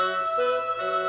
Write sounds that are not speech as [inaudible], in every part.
That's right,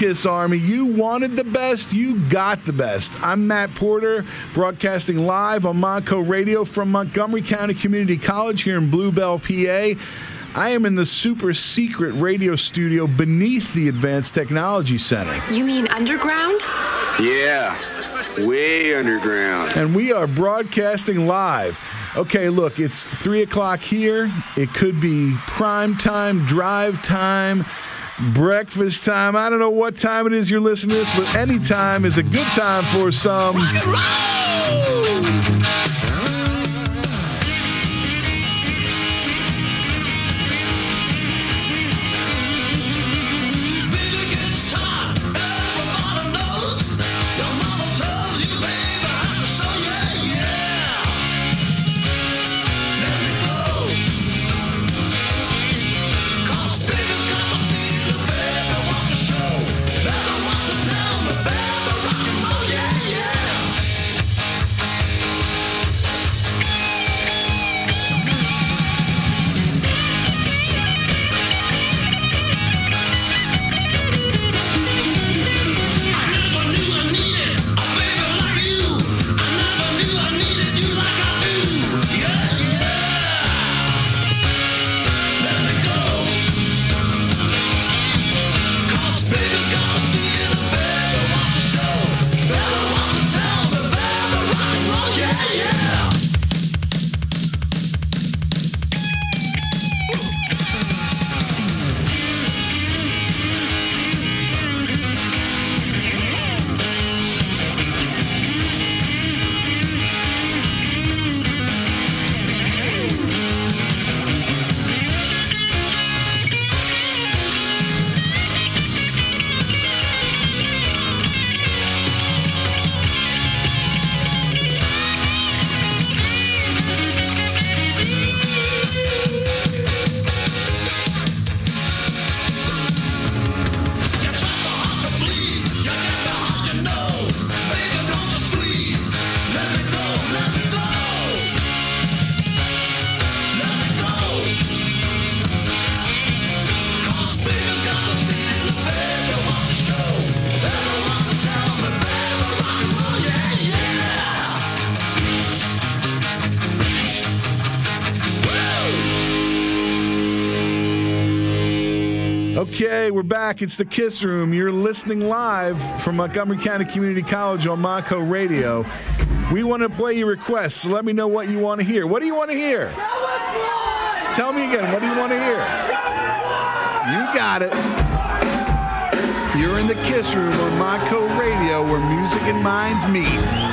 Kiss Army. You wanted the best, you got the best. I'm Matt Porter, broadcasting live on Montco Radio from Montgomery County Community College here in Blue Bell, PA. I am in the super secret radio studio beneath the Advanced Technology Center. You mean underground? Yeah, way underground. And we are broadcasting live. Okay, look, it's 3 o'clock here. It could be prime time, drive time breakfast time. I don't know what time it is you're listening to this, but any time is a good time for some. Okay, we're back. It's the Kiss Room. You're listening live from Montgomery County Community College on Montco Radio. We want to play your requests, so let me know what you want to hear. What do you want to hear? Tell me again, what do you want to hear? You got it. You're in the Kiss Room on Montco Radio where music and minds meet.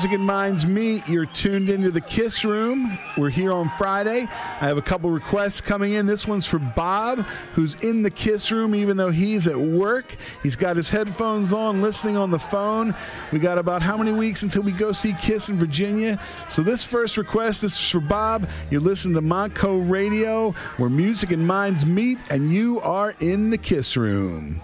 Music and minds meet. You're tuned into the Kiss Room. We're here on Friday. I have a couple requests coming in. This one's for Bob, who's in the Kiss Room, even though he's at work. He's got his headphones on, listening on the phone. We got about how many weeks until we go see Kiss in Virginia? So, this first request this is for Bob. You're listening to Montco Radio, where music and minds meet, and you are in the Kiss Room.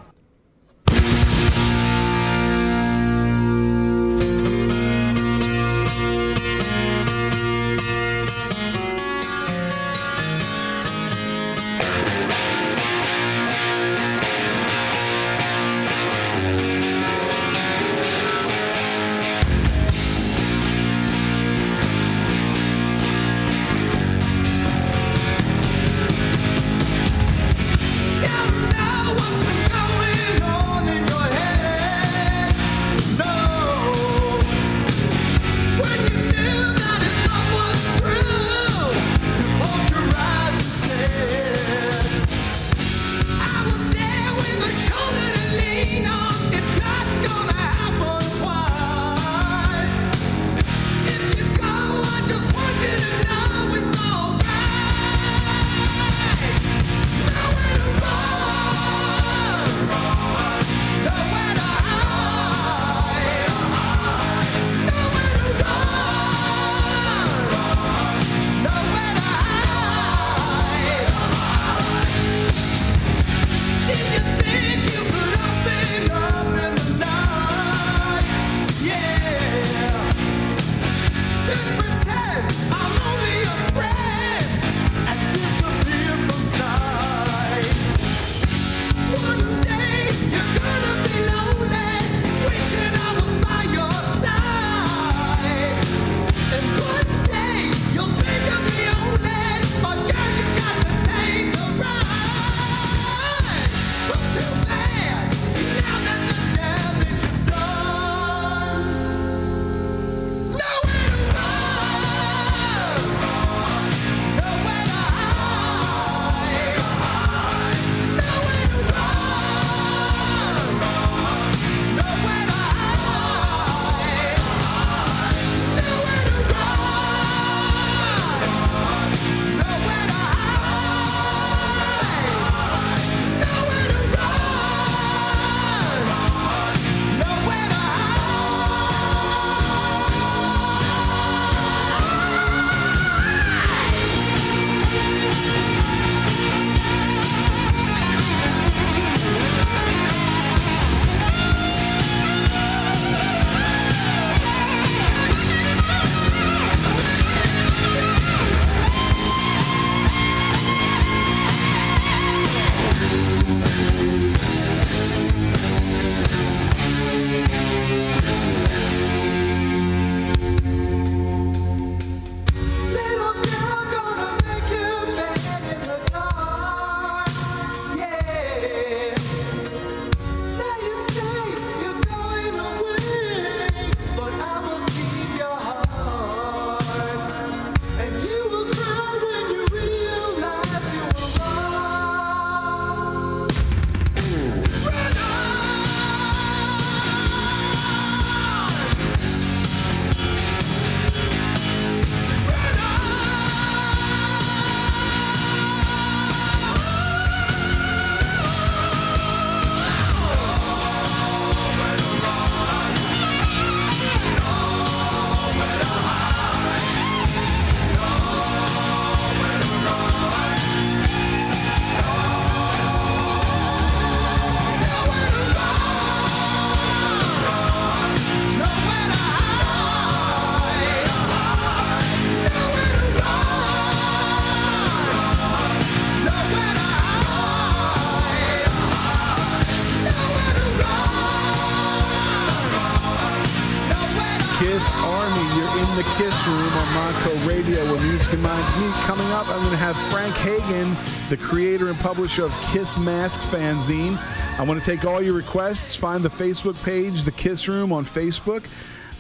The creator and publisher of Kiss Mask Fanzine. I want to take all your requests. Find the Facebook page, The Kiss Room on Facebook.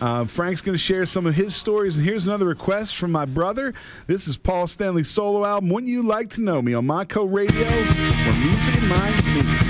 Uh, Frank's going to share some of his stories. And here's another request from my brother. This is Paul Stanley's solo album, Wouldn't You Like to Know Me, on Montco Radio, where music minds meet.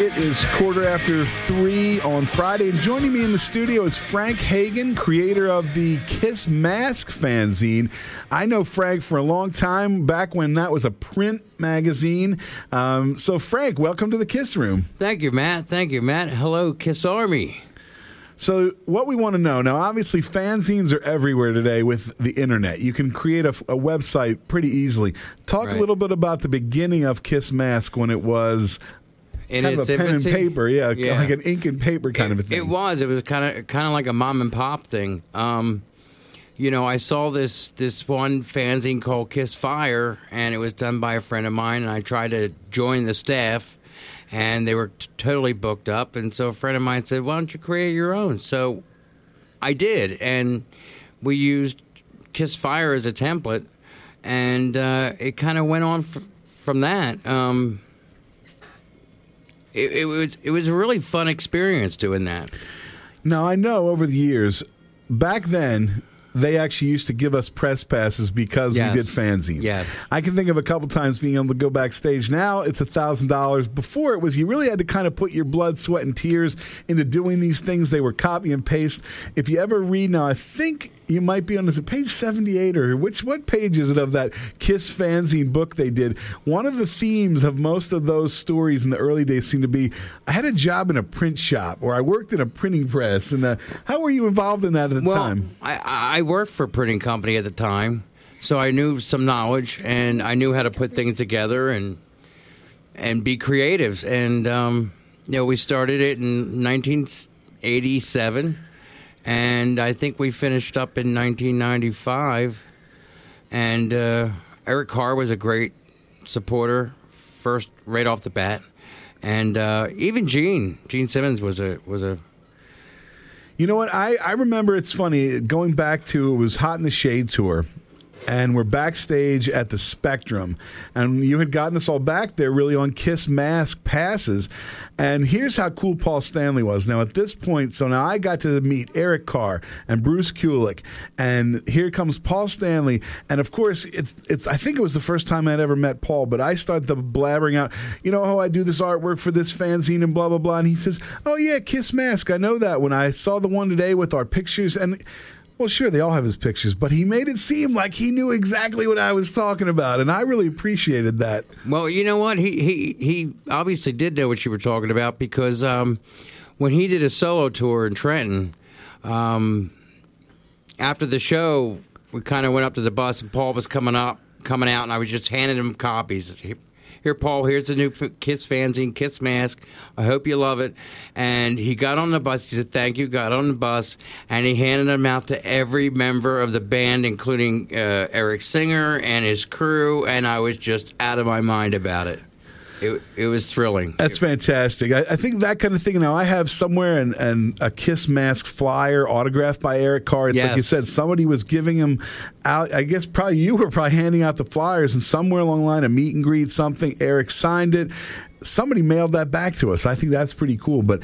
It is quarter after three on Friday. And joining me in the studio is Frank Hagen, creator of the Kiss Mask fanzine. I know Frank for a long time, back when that was a print magazine. Um, so, Frank, welcome to the Kiss Room. Thank you, Matt. Thank you, Matt. Hello, Kiss Army. So, what we want to know now, obviously, fanzines are everywhere today with the internet. You can create a, a website pretty easily. Talk Right. a little bit about the beginning of Kiss Mask when it was In kind of its a pen infancy? and paper, yeah, Yeah. like an ink and paper kind it, of a thing. It was. It was kind of kind of like a mom and pop thing. Um, you know, I saw this this one fanzine called Kiss Fire, and it was done by a friend of mine. And I tried to join the staff, and they were t- totally booked up. And so a friend of mine said, "Why don't you create your own?" So I did, and we used Kiss Fire as a template, and uh, it kind of went on f- from that. Um, it, it was it was a really fun experience doing that. Now I know over the years, back then they actually used to give us press passes because Yes. we did fanzines. Yes. I can think of a couple times being able to go backstage. Now it's a thousand dollars. Before it was you really had to kind of put your blood, sweat, and tears into doing these things. They were copy and paste. If you ever read now, I think you might be on is it page seventy eight or which what page is it of that Kiss fanzine book they did? One of the themes of most of those stories in the early days seemed to be I had a job in a print shop or I worked in a printing press. And uh, how were you involved in that at the well, time? I, I worked for a printing company at the time, so I knew some knowledge and I knew how to put things together and and be creatives. And um, you know, we started it in 1987, and I think we finished up in 1995. And uh, Eric Carr was a great supporter, first right off the bat, and uh, even Gene Gene Simmons was a was a You know what? I, I remember it's funny going back to it was Hot in the Shade tour. And we're backstage at the Spectrum. And you had gotten us all back there really on Kiss Mask passes. And here's how cool Paul Stanley was. Now, at this point, so now I got to meet Eric Carr and Bruce Kulick. And here comes Paul Stanley. And of course, it's, it's I think it was the first time I'd ever met Paul, but I started the blabbering out, you know how I do this artwork for this fanzine and blah, blah, blah. And he says, Oh, yeah, Kiss Mask. I know that when I saw the one today with our pictures. And well, sure, they all have his pictures, but he made it seem like he knew exactly what I was talking about, and I really appreciated that. Well, you know what? He he he obviously did know what you were talking about because um, when he did a solo tour in Trenton, um, after the show, we kind of went up to the bus, and Paul was coming up, coming out, and I was just handing him copies. Here, here, Paul. Here's the new Kiss fanzine, Kiss mask. I hope you love it. And he got on the bus. He said, "Thank you." Got on the bus, and he handed them out to every member of the band, including uh, Eric Singer and his crew. And I was just out of my mind about it. It, it was thrilling. That's fantastic. I, I think that kind of thing. Now I have somewhere and an, a Kiss Mask flyer autographed by Eric Carr. It's like you said, somebody was giving him out. I guess probably you were probably handing out the flyers, and somewhere along the line, a meet and greet, something. Eric signed it. Somebody mailed that back to us. I think that's pretty cool. But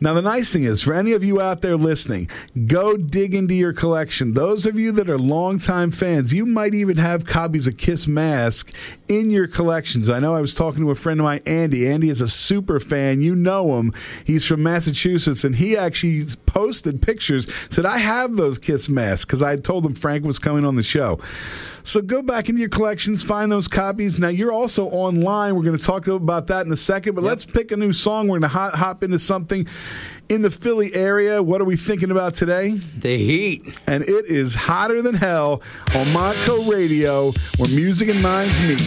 now the nice thing is, for any of you out there listening, go dig into your collection. Those of you that are longtime fans, you might even have copies of Kiss Mask in your collections. I know I was talking to a friend of mine, Andy. Andy is a super fan. You know him. He's from Massachusetts, and he actually posted pictures. Said I have those Kiss masks because I told him Frank was coming on the show. So go back into your collections, find those copies. Now you're also online. We're going to talk about that in a second, but let's pick a new song. We're going to hop, hop into something in the Philly area. What are we thinking about today? The heat. And it is hotter than hell on Montco Radio, where music and minds meet.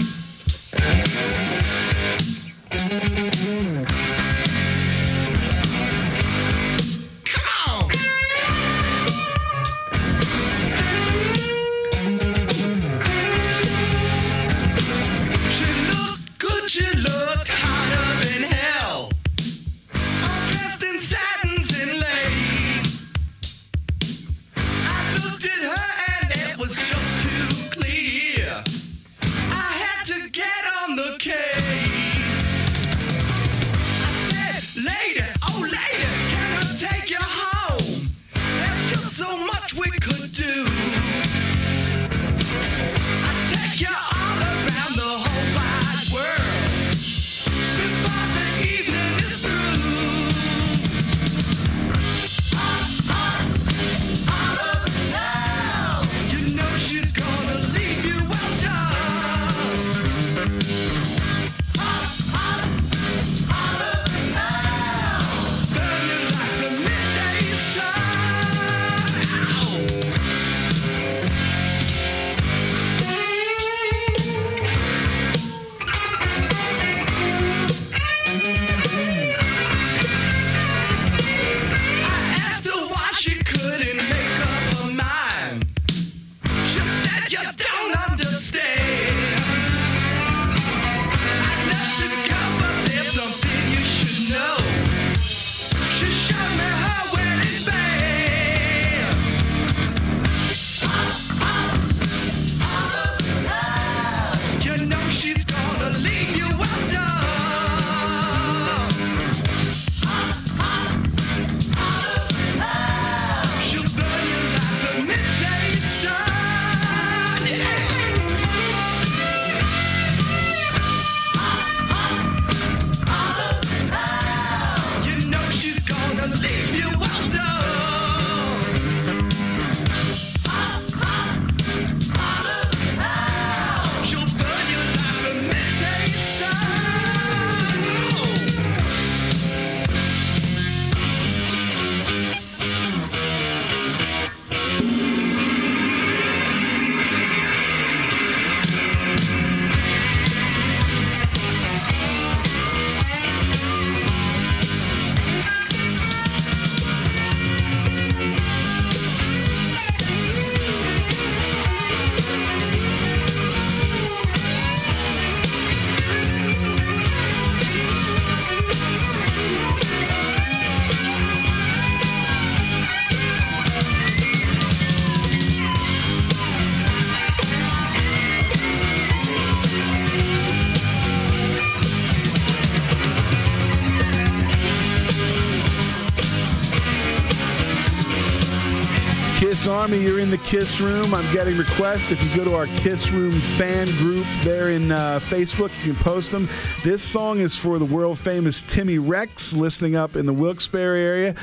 Army, you're in the Kiss Room. I'm getting requests. If you go to our Kiss Room fan group there in uh, Facebook, you can post them. This song is for the world famous Timmy Rex, listening up in the Wilkes-Barre area.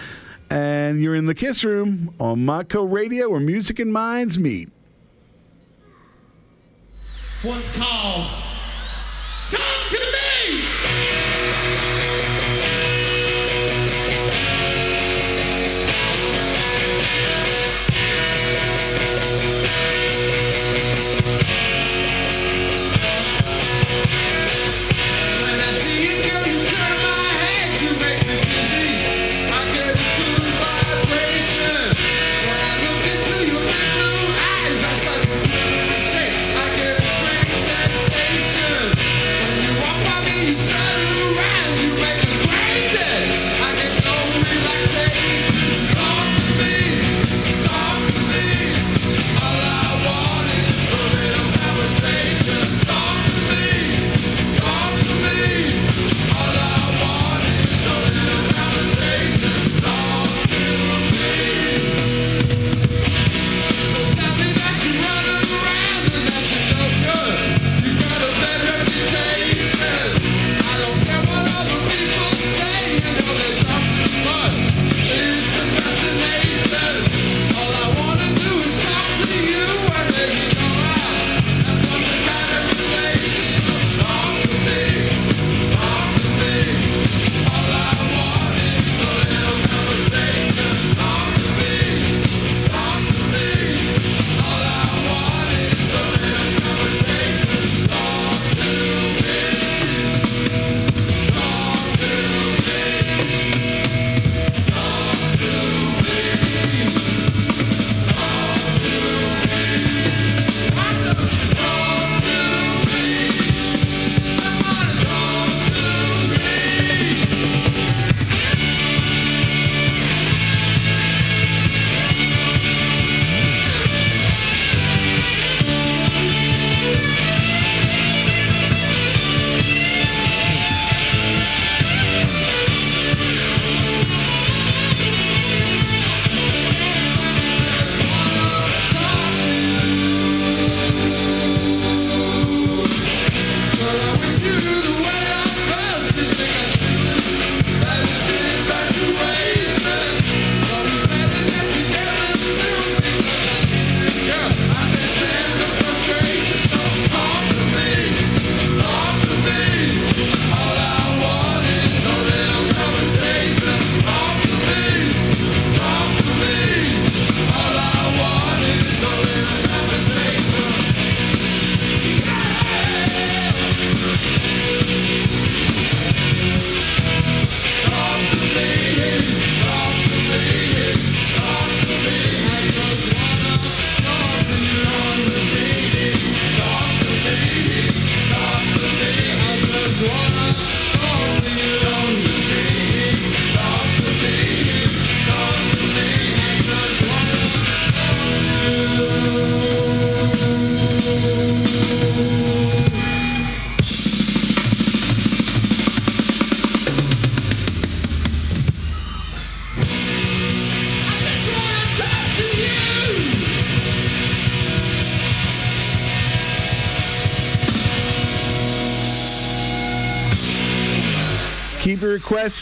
And you're in the Kiss Room on Montco Radio, where music and minds meet. This one's called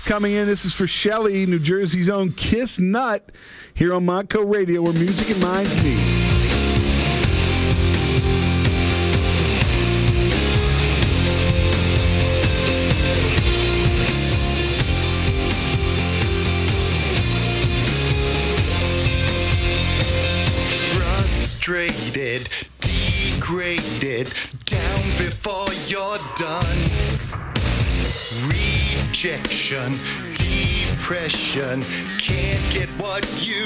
coming in. This is for Shelly, New Jersey's own Kiss Nut, here on Montco Radio, where music and minds meet. depression, depression. Can't get what you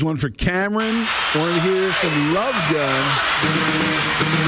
Here's one for Cameron. Want to hear some Love Gun?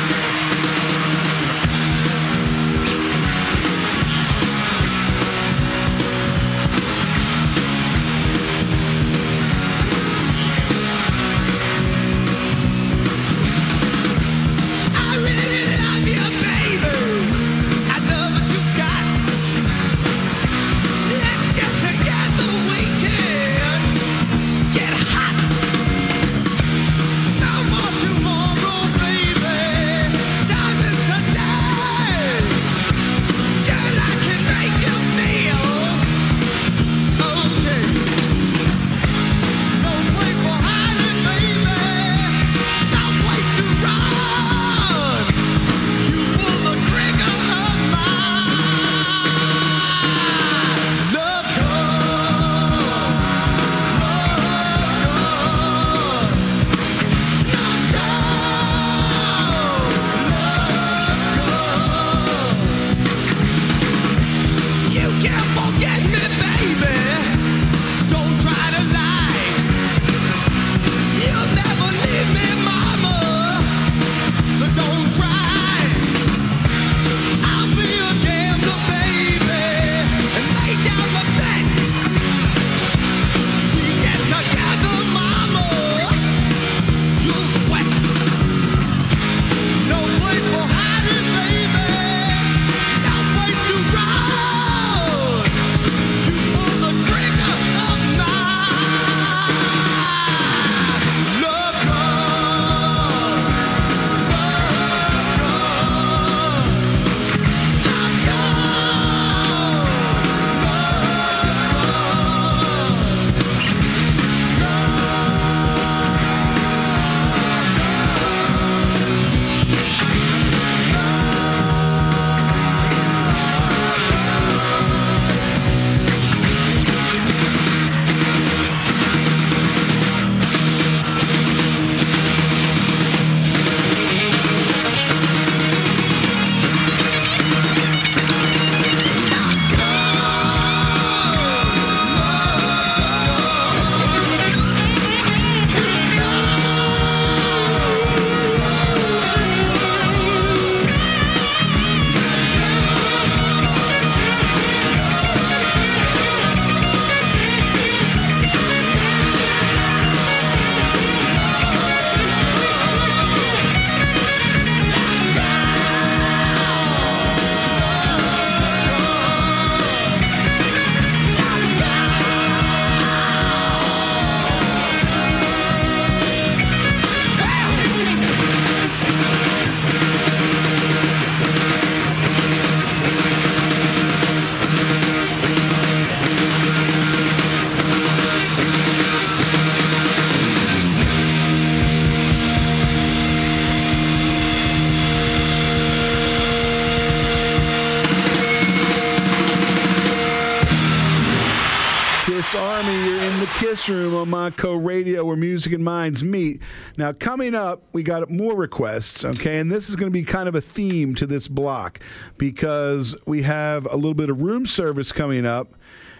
Music and minds meet. Now, coming up, we got more requests, okay? And this is going to be kind of a theme to this block because we have a little bit of room service coming up,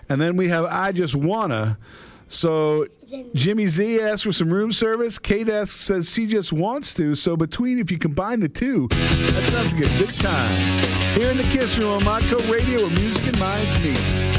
and then we have I Just Wanna. So, Jimmy Z asks for some room service. Kate asks, says she just wants to. So, between, if you combine the two, that sounds like a good time. Here in the Kiss Room on Montco Radio where music and minds meet.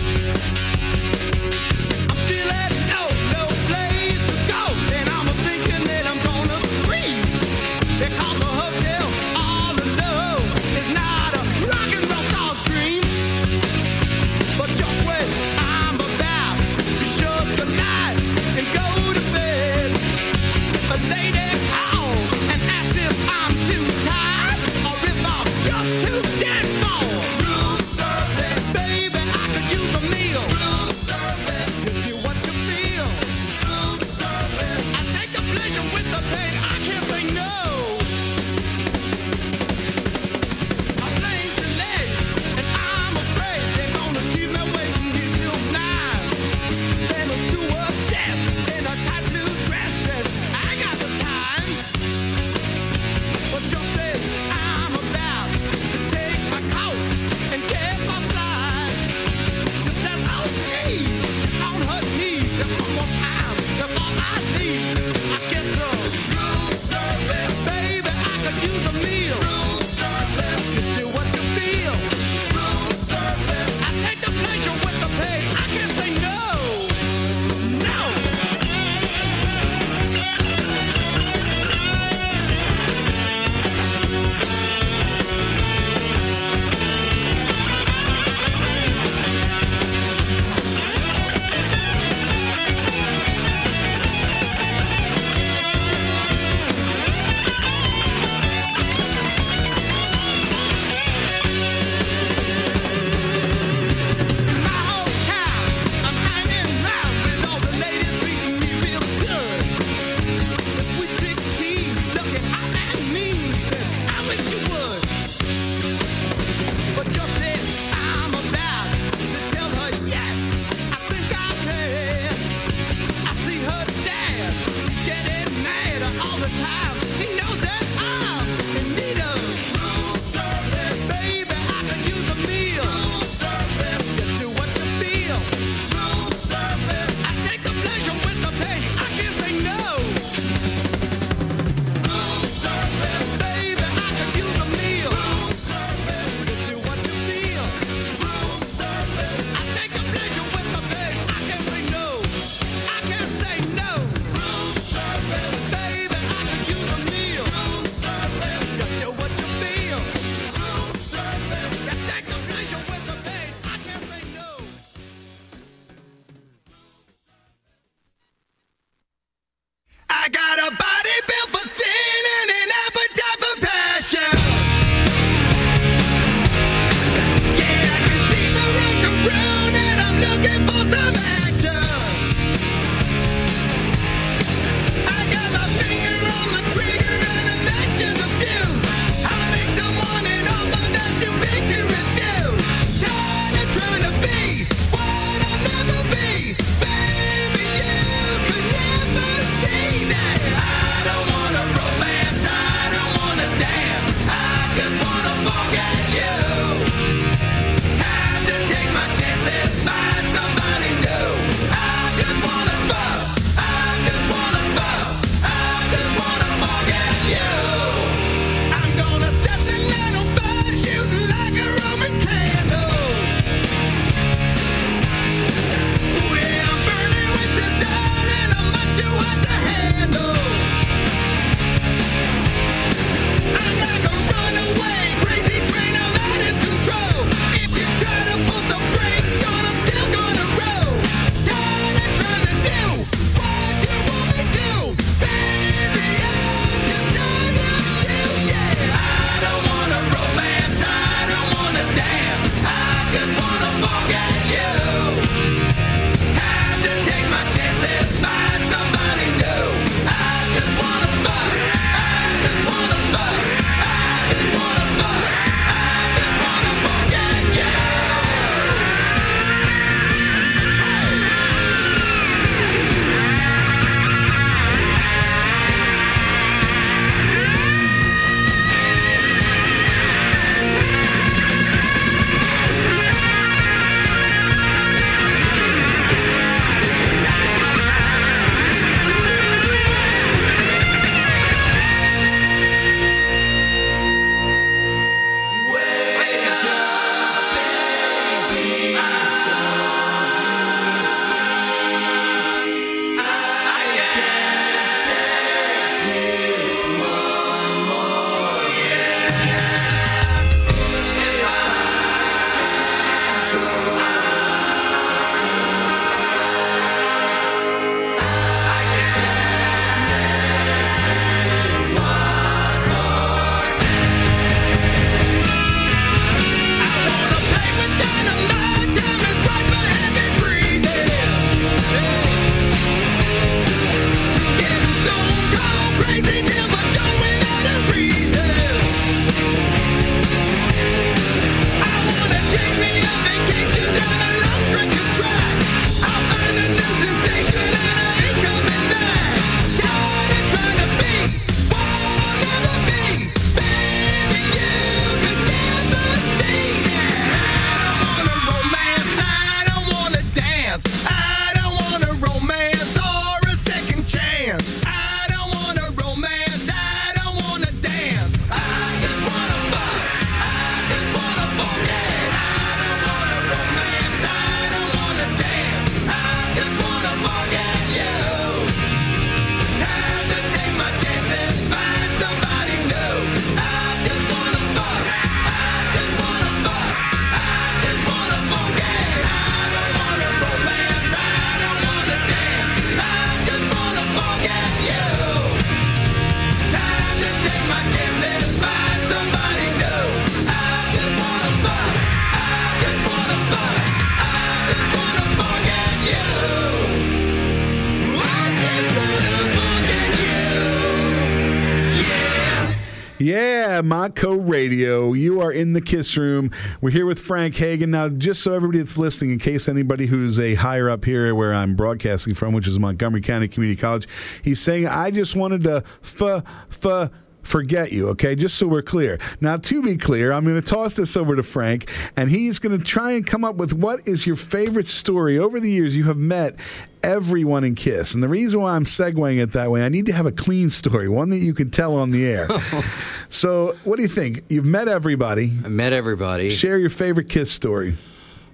in the Kiss Room. We're here with Frank Hagen. Now, just so everybody that's listening, in case anybody who's a higher up here where I'm broadcasting from, which is Montgomery County Community College, he's saying, I just wanted to f, f, forget you, okay? Just so we're clear. Now, to be clear, I'm going to toss this over to Frank, and he's going to try and come up with what is your favorite story over the years you have met everyone in Kiss. And the reason why I'm segueing it that way, I need to have a clean story, one that you can tell on the air. [laughs] so, what do you think? You've met everybody. I met everybody. Share your favorite Kiss story.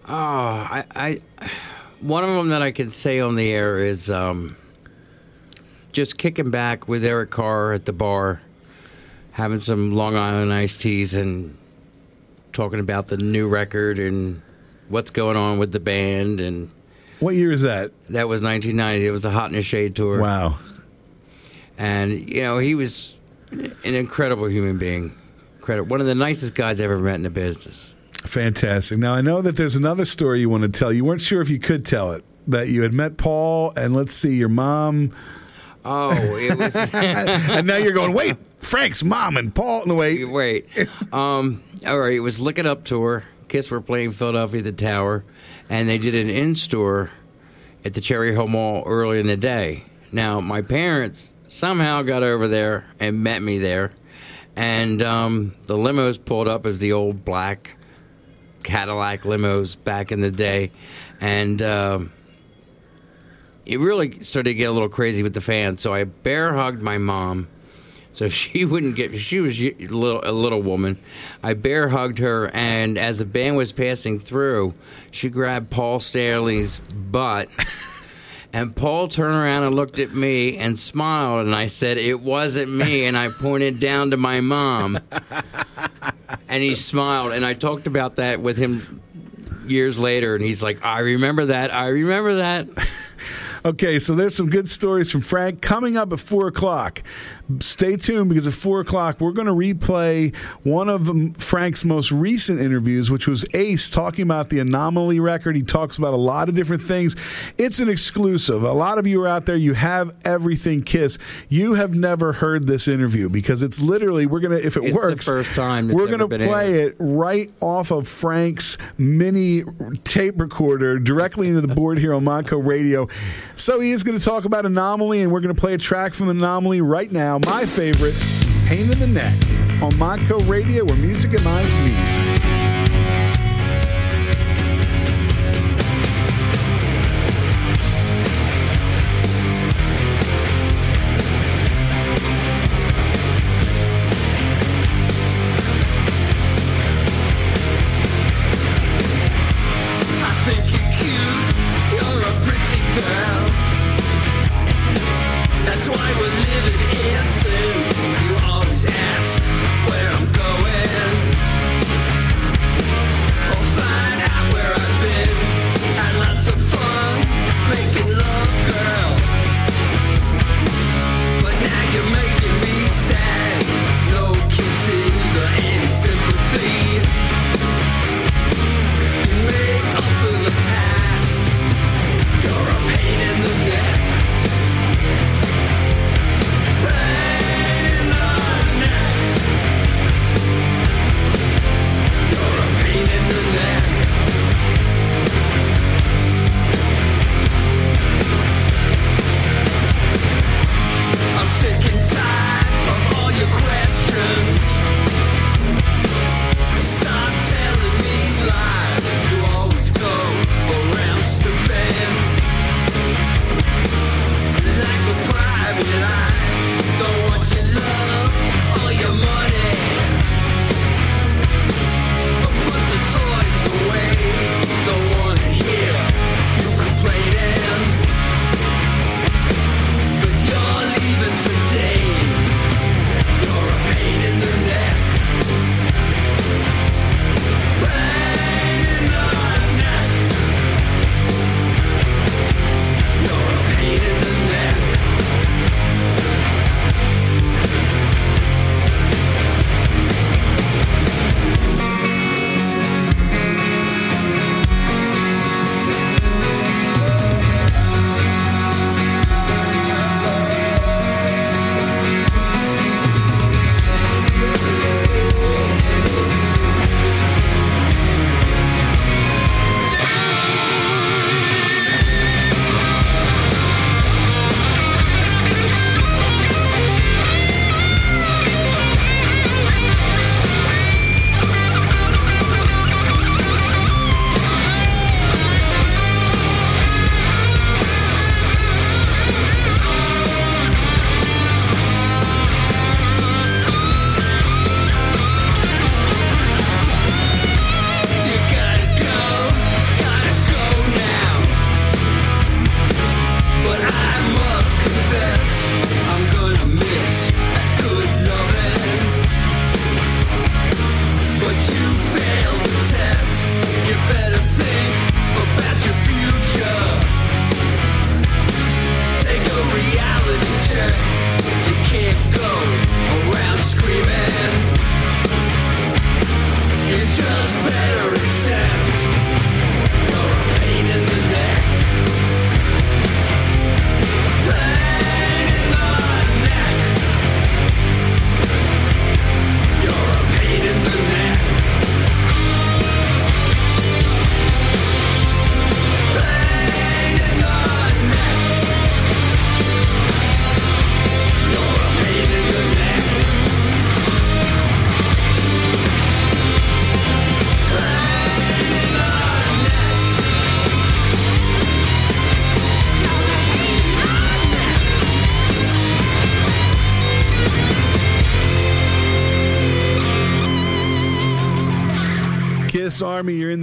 Oh, I, I one of them that I could say on the air is um, just kicking back with Eric Carr at the bar having some Long Island iced teas and talking about the new record and what's going on with the band. And what year is that? That was 1990. It was the Hot in the Shade tour. Wow. And you know he was an incredible human being. Credit one of the nicest guys I ever met in the business. Fantastic. Now I know that there's another story you want to tell. You weren't sure if you could tell it that you had met Paul and let's see your mom. Oh, it was. [laughs] and now you're going. Wait, Frank's mom and Paul. No wait, Wait. Um, all right, it was Lick It Up tour. Kiss were playing Philadelphia the Tower, and they did an in store at the Cherry Hill Mall early in the day. Now, my parents somehow got over there and met me there, and um, the limos pulled up as the old black Cadillac limos back in the day, and. Um, it really started to get a little crazy with the fans. So I bear hugged my mom, so [laughs] she wouldn't get. She was a little, a little woman. I bear hugged her, and as the band was passing through, she grabbed Paul Stanley's butt. [laughs] And Paul turned around and looked at me and smiled, and I said, It wasn't me. And I pointed down to my mom. [laughs] And he smiled, and I talked about that with him years later, and he's like, I remember that. I remember that. Okay, so there's some good stories from Frank coming up at four o'clock. Stay tuned because at four o'clock we're going to replay one of Frank's most recent interviews, which was Ace talking about the Anomaly record. He talks about a lot of different things. It's an exclusive. A lot of you are out there. You have everything Kiss. You have never heard this interview because it's literally we're gonna if it It's works first time we're gonna play it right off of Frank's mini tape recorder directly into the board here on Montco Radio. So he is going to talk about Anomaly, and we're going to play a track from Anomaly right now. My favorite, Pain in the Neck, on Montco Radio, where music and minds meet.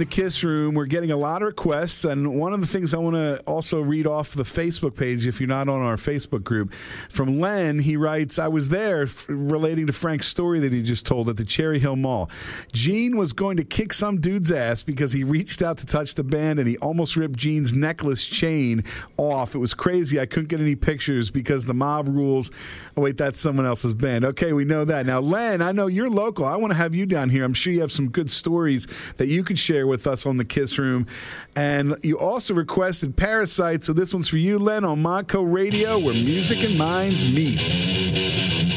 Kiss Room. We're getting a lot of requests, and one of the things I want to also read off the Facebook page, if you're not on our Facebook group, from Len, he writes, I was there f- relating to Frank's story that he just told at the Cherry Hill Mall. Gene was going to kick some dude's ass because he reached out to touch the band and he almost ripped Gene's necklace chain off. It was crazy. I couldn't get any pictures because the mob rules. Oh, wait, that's someone else's band. Okay, we know that. Now, Len, I know you're local. I want to have you down here. I'm sure you have some good stories that you could share with us on the Kiss Room. And you also requested Parasite. So this one's for you, Len, on Montco Radio, where music and minds meet.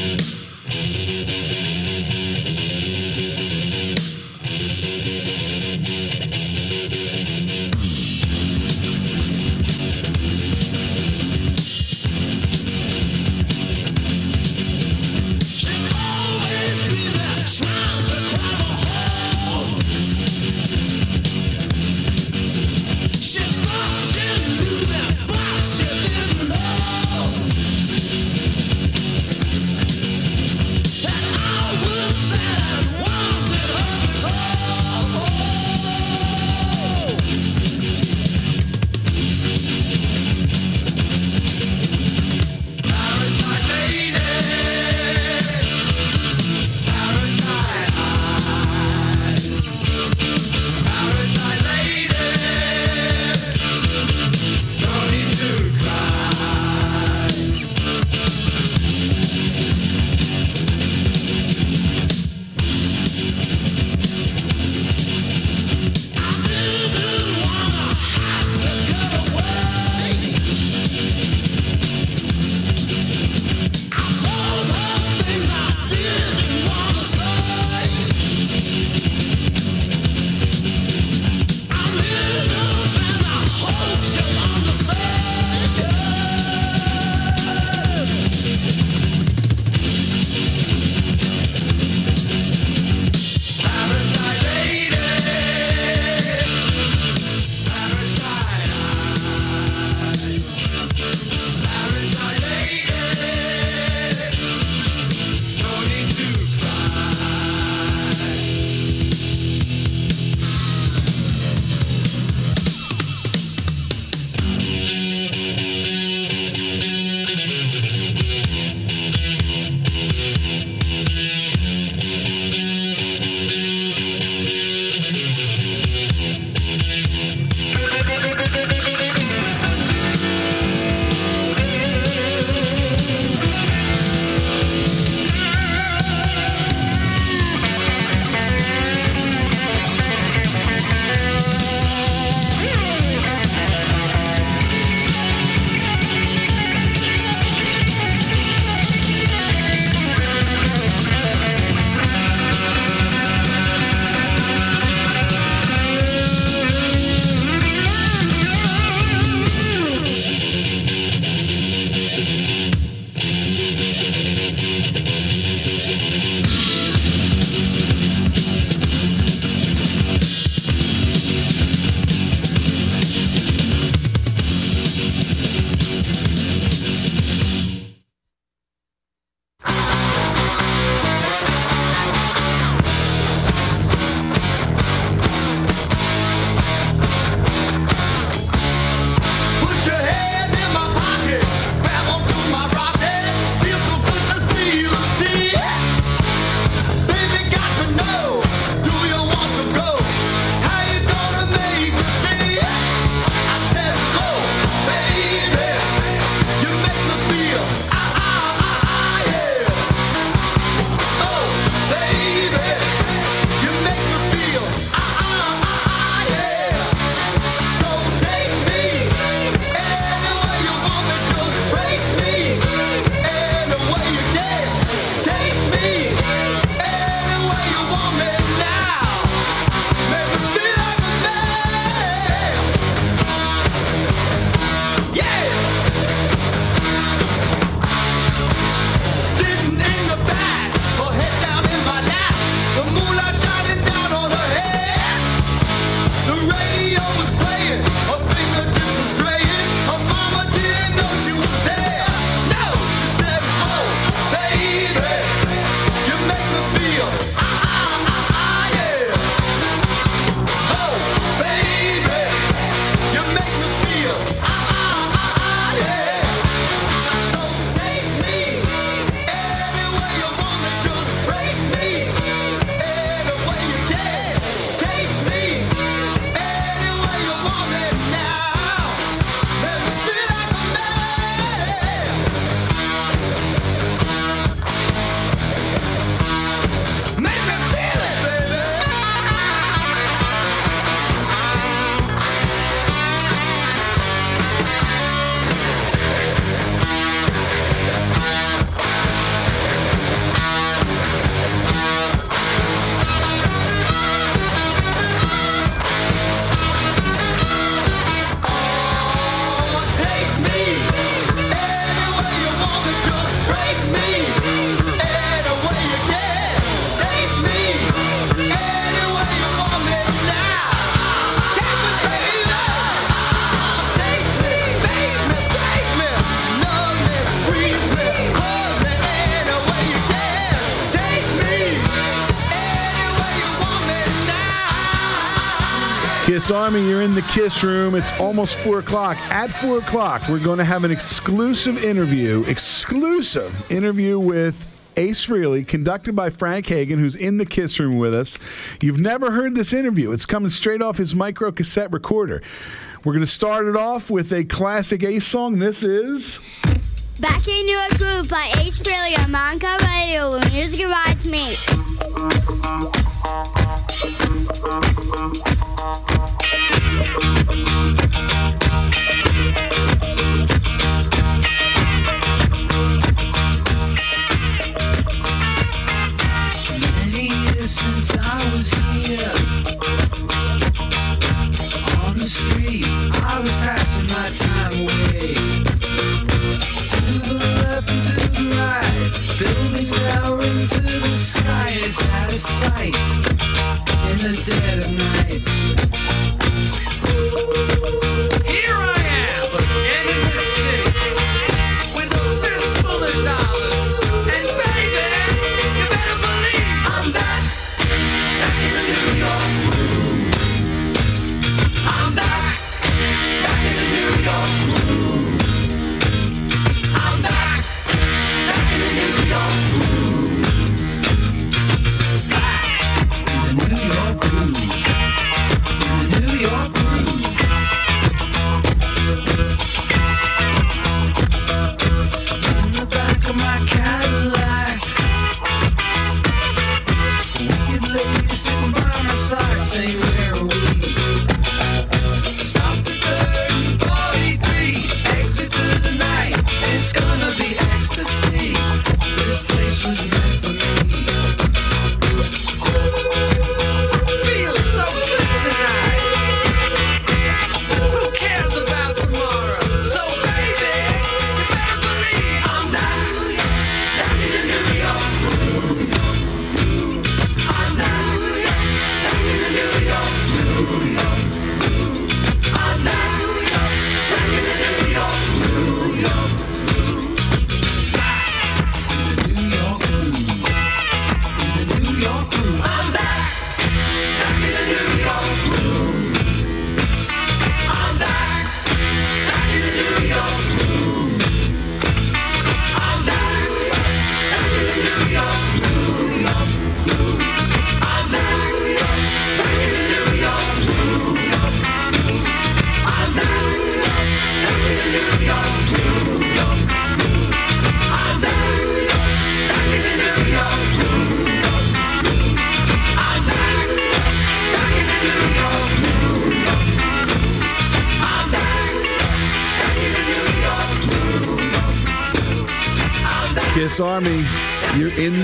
Army, you're in the Kiss Room. It's almost 4 o'clock. At 4 o'clock, we're going to have an exclusive interview, exclusive interview with Ace Frehley, conducted by Frank Hagen, who's in the Kiss Room with us. You've never heard this interview. It's coming straight off his micro cassette recorder. We're going to start it off with a classic Ace song. This is. Back into a groove by Ace Frehley on Montco Radio music reminds me.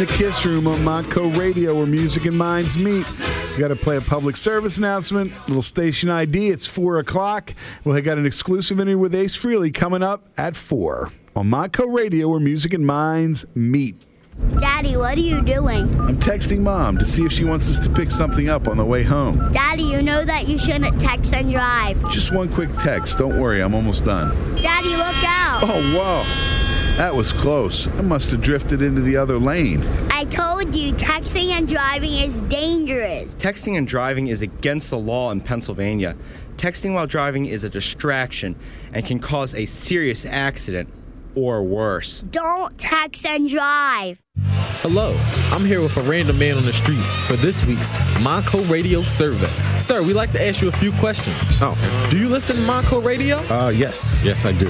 Kiss Room on Montco Radio where music and minds meet. We got to play a public service announcement, little station ID. It's 4 o'clock. Well, I got an exclusive interview with Ace Frehley coming up at 4 on Montco Radio where music and minds meet. Daddy, what are you doing? I'm texting mom to see if she wants us to pick something up on the way home. Daddy, you know that you shouldn't text and drive. Just one quick text. Don't worry, I'm almost done. Daddy, look out. Oh, whoa. That was close. I must have drifted into the other lane. I told you texting and driving is dangerous. Texting and driving is against the law in Pennsylvania. Texting while driving is a distraction and can cause a serious accident or worse. Don't text and drive. Hello, I'm here with a random man on the street for this week's Montco Radio survey. Sir, we'd like to ask you a few questions. Oh, Do you listen to Montco Radio? uh, yes, yes, I do.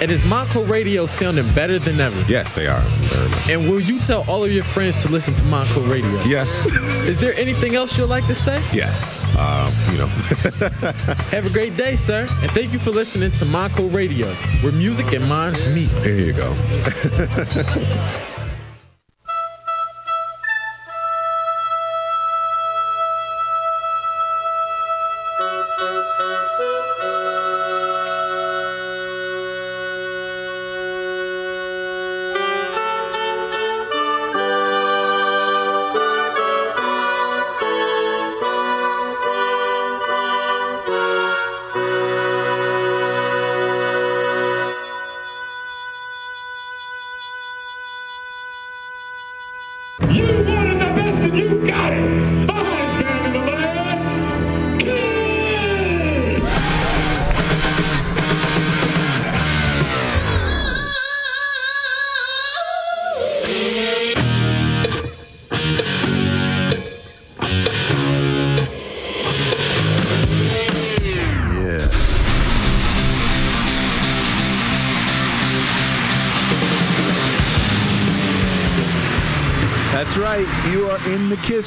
And is Montco Radio sounding better than ever? yes, they are very much. And will you tell all of your friends to listen to Montco Radio? Yes, [laughs] Is there anything else you'd like to say? yes. Uh, you know, [laughs] Have a great day, sir. And thank you for listening to Montco Radio, where music and minds meet. there you go. [laughs]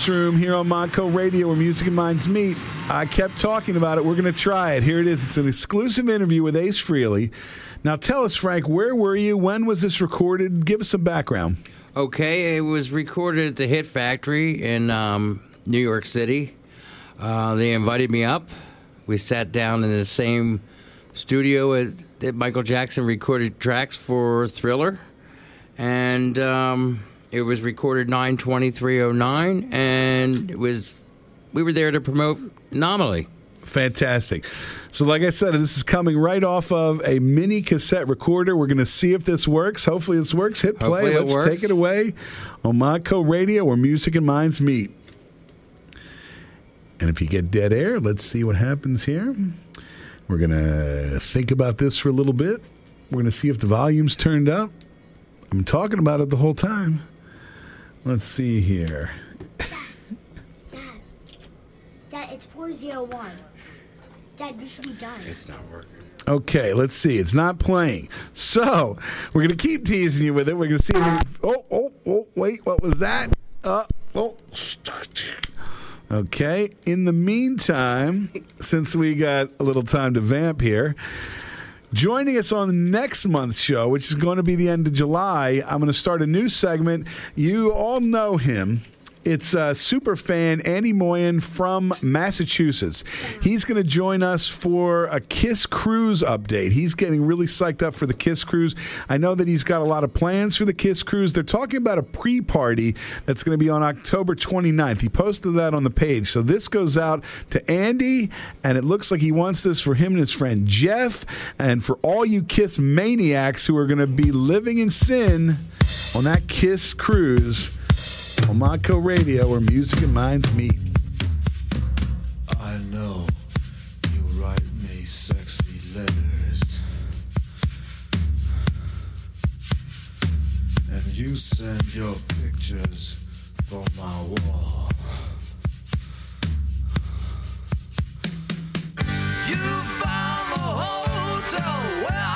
Room here on Montco Radio where music and minds meet. I kept talking about it. We're going to try it. Here it is. It's an exclusive interview with Ace Frehley. Now tell us, Frank, where were you? When was this recorded? Give us some background. Okay, it was recorded at the Hit Factory in um, New York City. Uh, they invited me up. We sat down in the same studio at, that Michael Jackson recorded tracks for Thriller, and um, it was recorded nine twenty three oh nine, and it was we were there to promote Anomaly. Fantastic. So, like I said, this is coming right off of a mini cassette recorder. We're going to see if this works. Hopefully, this works. Hit play. It Let's works. take it away on Montco Radio where music and minds meet. And if you get dead air, let's see what happens here. We're going to think about this for a little bit. We're going to see if the volume's turned up. I'm talking about it the whole time. Let's see here. Dad. Dad, it's 401. Dad, you should be done. It's not working. Okay, let's see. It's not playing. So we're gonna keep teasing you with it. We're gonna see. If we, oh, oh, oh! Wait, what was that? Uh, oh. Okay. In the meantime, since we got a little time to vamp here, joining us on next month's show, which is going to be the end of July, I'm going to start a new segment. You all know him. It's uh, super fan Andy Moyen from Massachusetts. He's going to join us for a Kiss Cruise update. He's getting really psyched up for the Kiss Cruise. I know that he's got a lot of plans for the Kiss Cruise. They're talking about a pre party that's going to be on October 29th. He posted that on the page. So this goes out to Andy, and it looks like he wants this for him and his friend Jeff, and for all you Kiss maniacs who are going to be living in sin on that Kiss Cruise on Montco Radio where music and minds meet. I know you write me sexy letters. And you send your pictures for my wall. You found the hotel where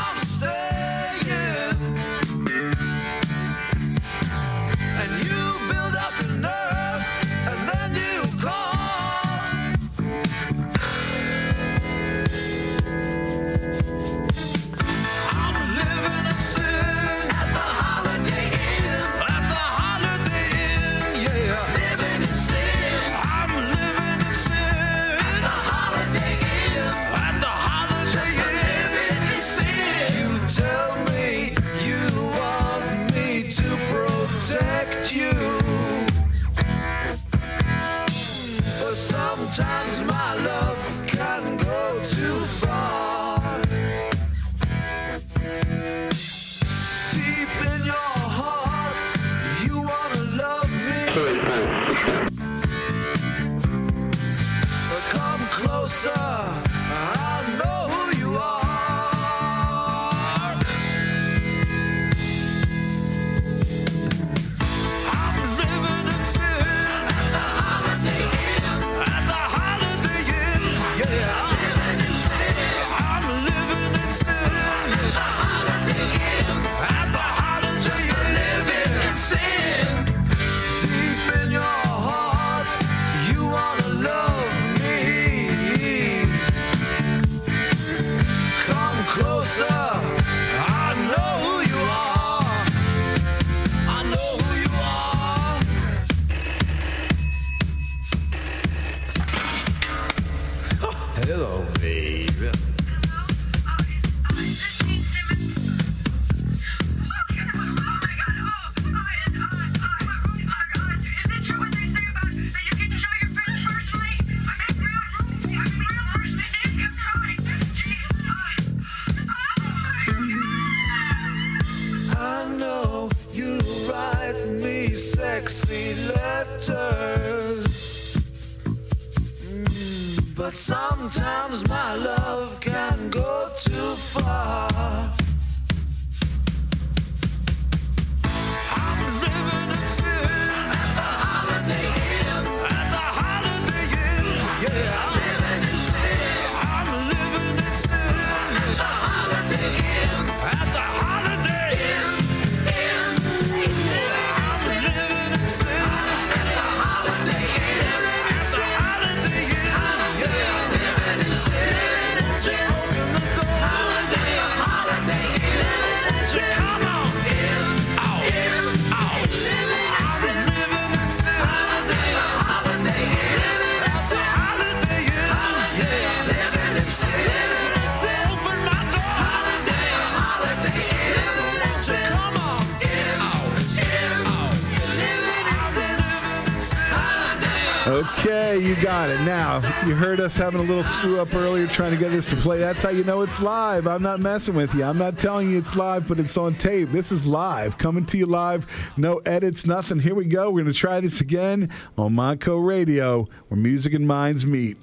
you heard us having a little screw up earlier trying to get this to play. That's how you know it's live. I'm not messing with you. I'm not telling you it's live, but it's on tape. This is live, coming to you live. No edits, nothing. Here we go. We're going to try this again on Montco Radio, where music and minds meet.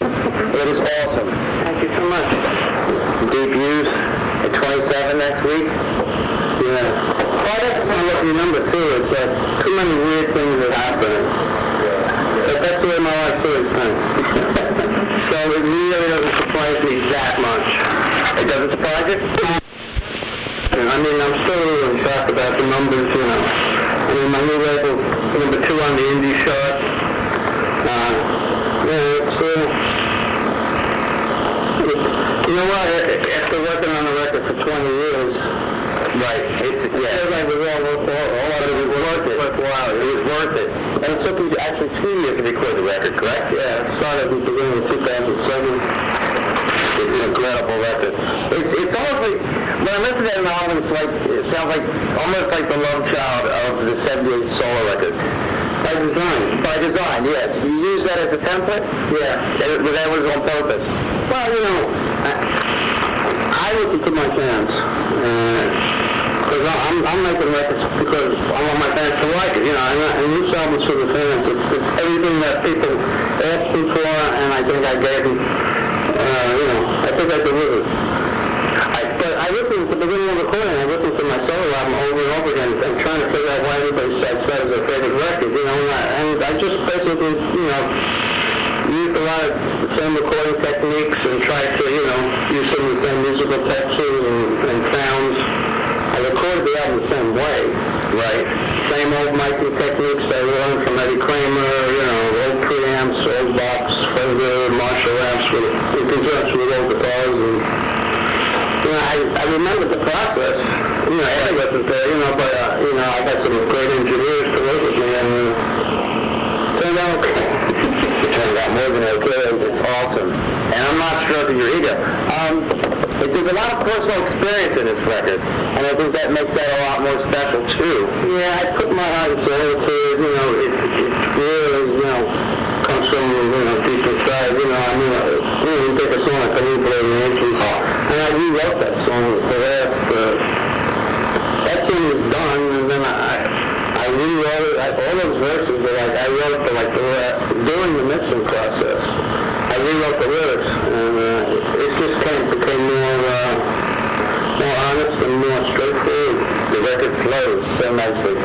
It is awesome. Thank you so much. Debuts at 27 next week. Yeah. Well, that's my lucky number too. It's uh, too many weird things that happen. But that's the way my life is. so it really doesn't surprise me that much. It doesn't surprise you? I mean, I'm still a little shocked about the numbers, you know. I mean, my new label's number two on the indie chart. Uh, yeah, it's, uh, you know what? After working on the record for 20 years, right? It's yeah. It like it was all worthwhile. All of it was worth it. Worthwhile. It was worth it. And it took you actually two years to record the record, correct? Yeah. It started at the beginning of 2007. It's an incredible record. It's it's almost like when I listen to that album, it's like it sounds like almost like the love child of the '78 solo record. By design. By design, yes. You use that as a template? Yeah. That, that was on purpose. Well, you know, I, I listen to my fans. Because I'm, I'm making records because I want my fans to like it, you know, and, and this album's for the fans. It's, it's everything that people asked me for, and I think I gave them, uh, you know, I think I delivered. I, but I listened at the beginning of recording, I listened to my solo album over and over again, and trying to figure out why everybody said that was their favorite record, you know, and I, and I just basically, you know, used a lot of the same recording techniques and tried to, you know, use some of the same musical textures and, and sounds. I recorded the album the same way, right? Same old miking techniques I learned from Eddie Kramer, you know, old preamps, old box, Fender, Marshall amps with, in conjunction with old guitars and I, I remember the process. You know, Eddie wasn't there, you know, but, uh, you know, I got some great engineers to work with me, and uh, turned out okay. it [laughs] turned out more than okay. It's awesome. And I'm not stroking your ego. Um, but there's a lot of personal experience in this record, and I think that makes that a lot more special, too. Yeah, I put my heart and soul into it, you know, it, it really, you know, comes from, you know, deep inside, you know, I mean, know, you take a song like Caligula and the And I rewrote that song the last, uh, that thing was done, and then I, I rewrote it, I, all those verses that I, I wrote for like the during the mixing process, I rewrote the lyrics, and uh, it just kind of became more, uh, more honest and more straightforward. The record flows so nicely.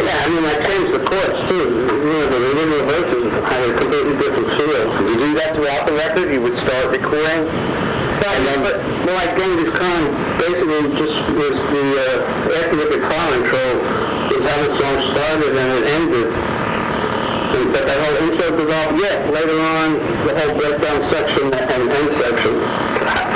Yeah, I mean, I changed the chords too. You know, the original verses had a completely different feel. Did you do that throughout the record? You would start recording? Then, but, well, like Genghis Khan basically just was the, uh, the guitar intro was how the song started and it ended. And, but that whole intro developed, yeah, later on, the whole breakdown section and end section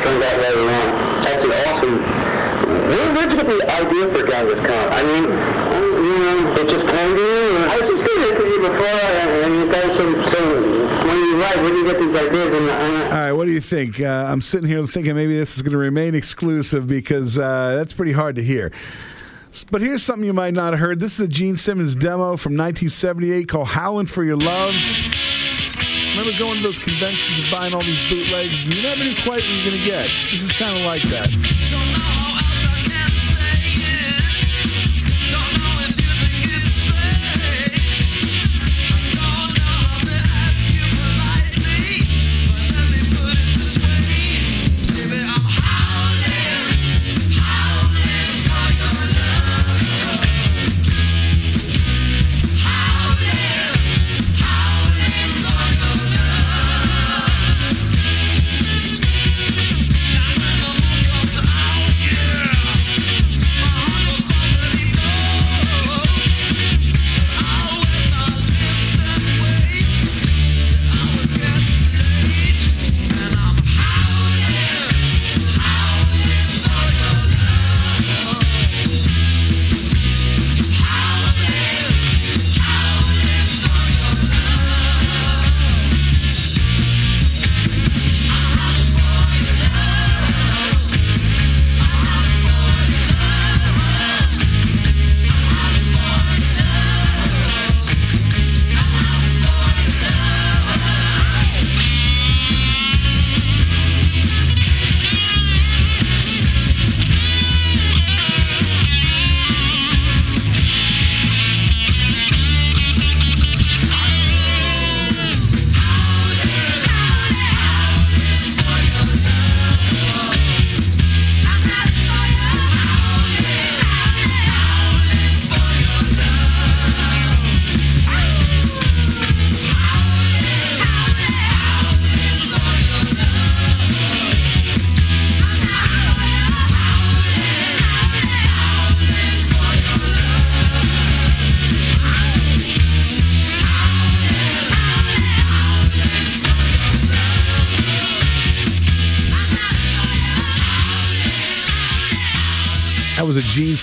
turned out later on. That's an awesome where, where'd you get the idea for Genghis Khan? I mean, you know, it just came to you? I was just thinking to you before, and, and you guys, so, so when you write, where do you get these ideas? And, and All right, what do you think? Uh, I'm sitting here thinking maybe this is going to remain exclusive because uh, that's pretty hard to hear. But here's something you might not have heard. This is a Gene Simmons demo from 1978 called Howlin' for Your Love. Remember going to those conventions and buying all these bootlegs, and you never knew quite what you're going to get. This is kind of like that.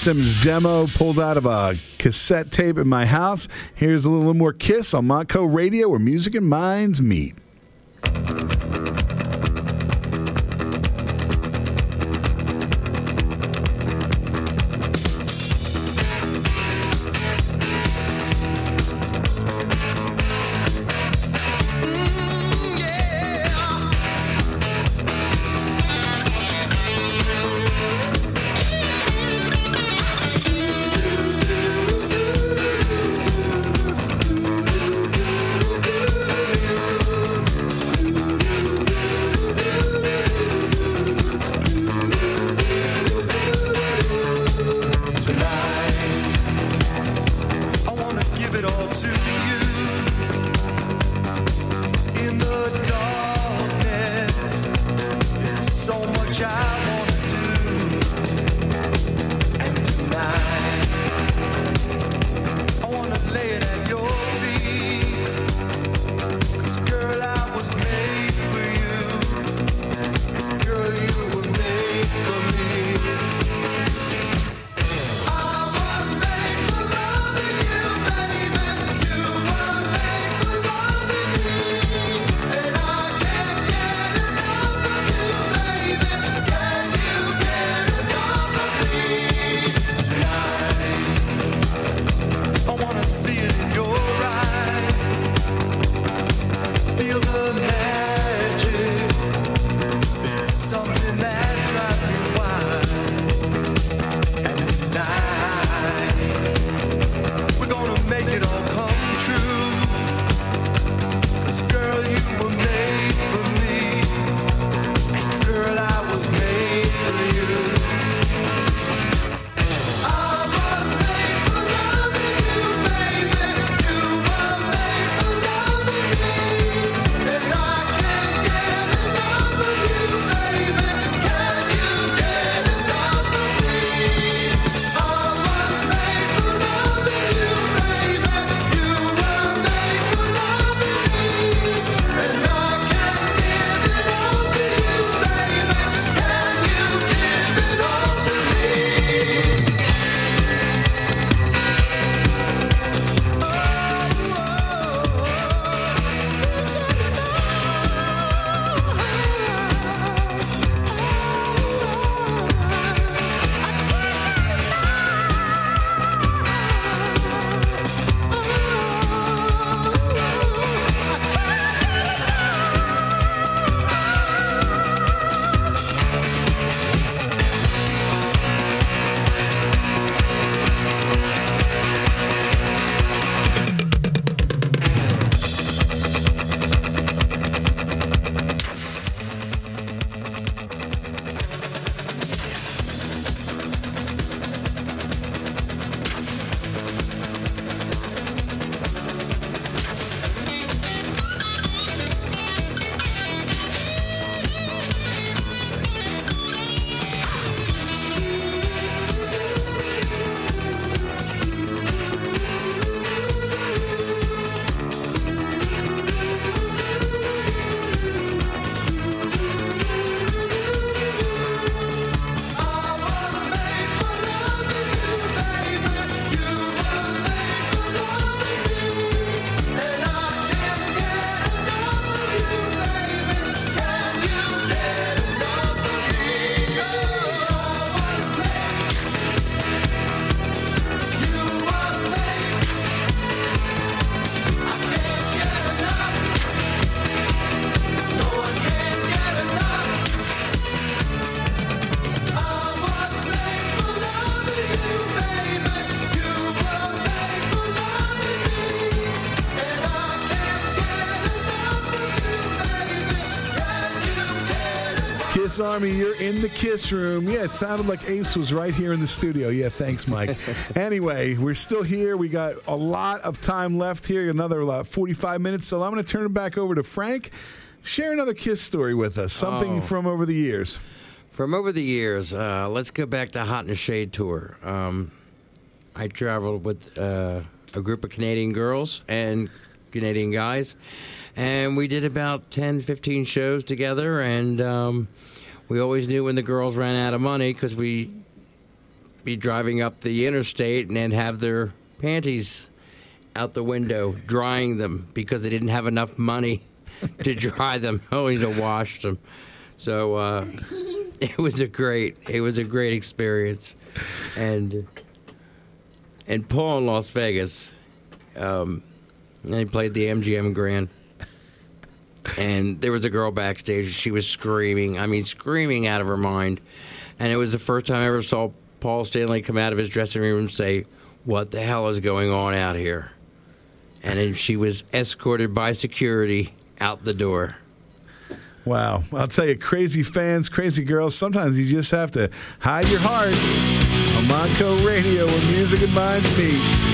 Simmons demo pulled out of a cassette tape in my house. Here's a little more Kiss on Montco Radio where music and minds meet. Army, you're in the Kiss Room. Yeah, it sounded like Ace was right here in the studio. Yeah, thanks, Mike. [laughs] anyway, we're still here. We got a lot of time left here, another uh, 45 minutes. So I'm going to turn it back over to Frank. Share another Kiss story with us, something Oh. from over the years. From over the years, uh, let's go back to Hot in the Shade tour. Um, I traveled with uh, a group of Canadian girls and Canadian guys, and we did about 10, 15 shows together. And um, we always knew when the girls ran out of money because we be driving up the interstate and have their panties out the window drying them because they didn't have enough money [laughs] to dry them, [laughs] only to wash them. So uh, it was a great, it was a great experience, and and Paul in Las Vegas, um, and he played the MGM Grand and there was a girl backstage. She was screaming. I mean, screaming out of her mind. And it was the first time I ever saw Paul Stanley come out of his dressing room and say, "What the hell is going on out here?" And then she was escorted by security out the door. Wow. I'll tell you, crazy fans, crazy girls, sometimes you just have to hide your heart on Montco Radio where music and minds meet.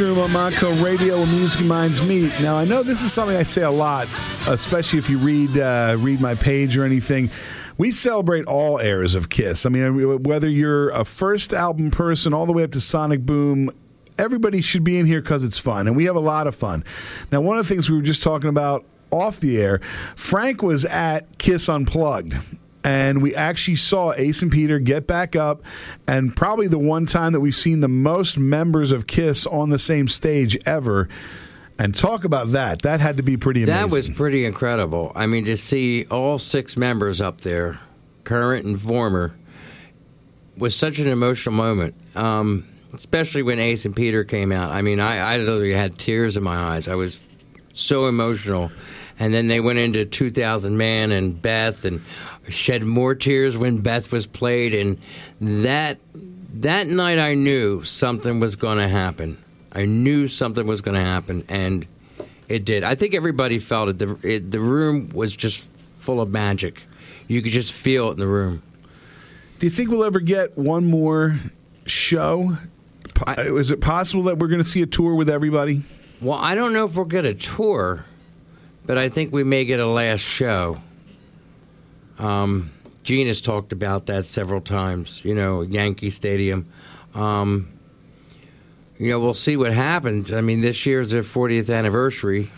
Room on Montco Radio, where music minds meet. Now, I know this is something I say a lot, especially if you read uh, read my page or anything. We celebrate all eras of Kiss. I mean, whether you're a first album person all the way up to Sonic Boom, everybody should be in here because it's fun, and we have a lot of fun. Now, one of the things we were just talking about off the air, Frank was at Kiss Unplugged and we actually saw Ace and Peter get back up, and probably the one time that we've seen the most members of Kiss on the same stage ever. And talk about that. That had to be pretty amazing. That was pretty incredible. I mean, to see all six members up there, current and former, was such an emotional moment. Um, especially when Ace and Peter came out. I mean, I, I literally had tears in my eyes. I was so emotional. And then they went into 2000 Man and Beth and shed more tears when Beth was played. And that that night, I knew something was going to happen. I knew something was going to happen, and it did. I think everybody felt it. The, it. the room was just full of magic. You could just feel it in the room. Do you think we'll ever get one more show? Po- Is it possible that we're going to see a tour with everybody? Well, I don't know if we'll get a tour, but I think we may get a last show. Um, Gene has talked about that several times. You know, Yankee Stadium. Um, you know, we'll see what happens. I mean, this year's their 40th anniversary.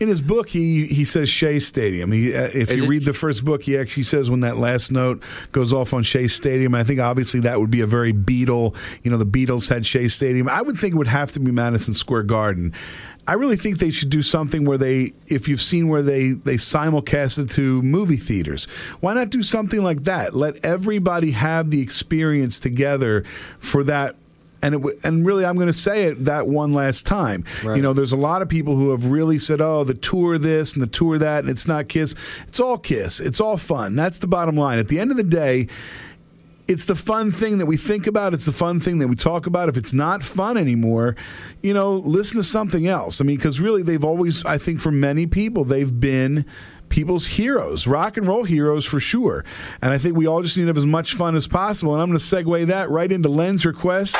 In his book, he he says Shea Stadium. He, uh, if Is you it- read the first book, he actually says when that last note goes off on Shea Stadium. I think obviously that would be a very Beatle. You know, the Beatles had Shea Stadium. I would think it would have to be Madison Square Garden. I really think they should do something where they, if you've seen where they they simulcast it to movie theaters, why not do something like that? Let everybody have the experience together for that and it, w- and really, I'm going to say it that one last time. You know, there's a lot of people who have really said, "Oh, the tour this and the tour that," and it's not Kiss. It's all Kiss. It's all fun. That's the bottom line. At the end of the day. It's the fun thing that we think about. It's the fun thing that we talk about. If it's not fun anymore, you know, listen to something else. I mean, because really, they've always, I think, for many people, they've been people's heroes, rock and roll heroes for sure. And I think we all just need to have as much fun as possible. And I'm going to segue that right into Len's request.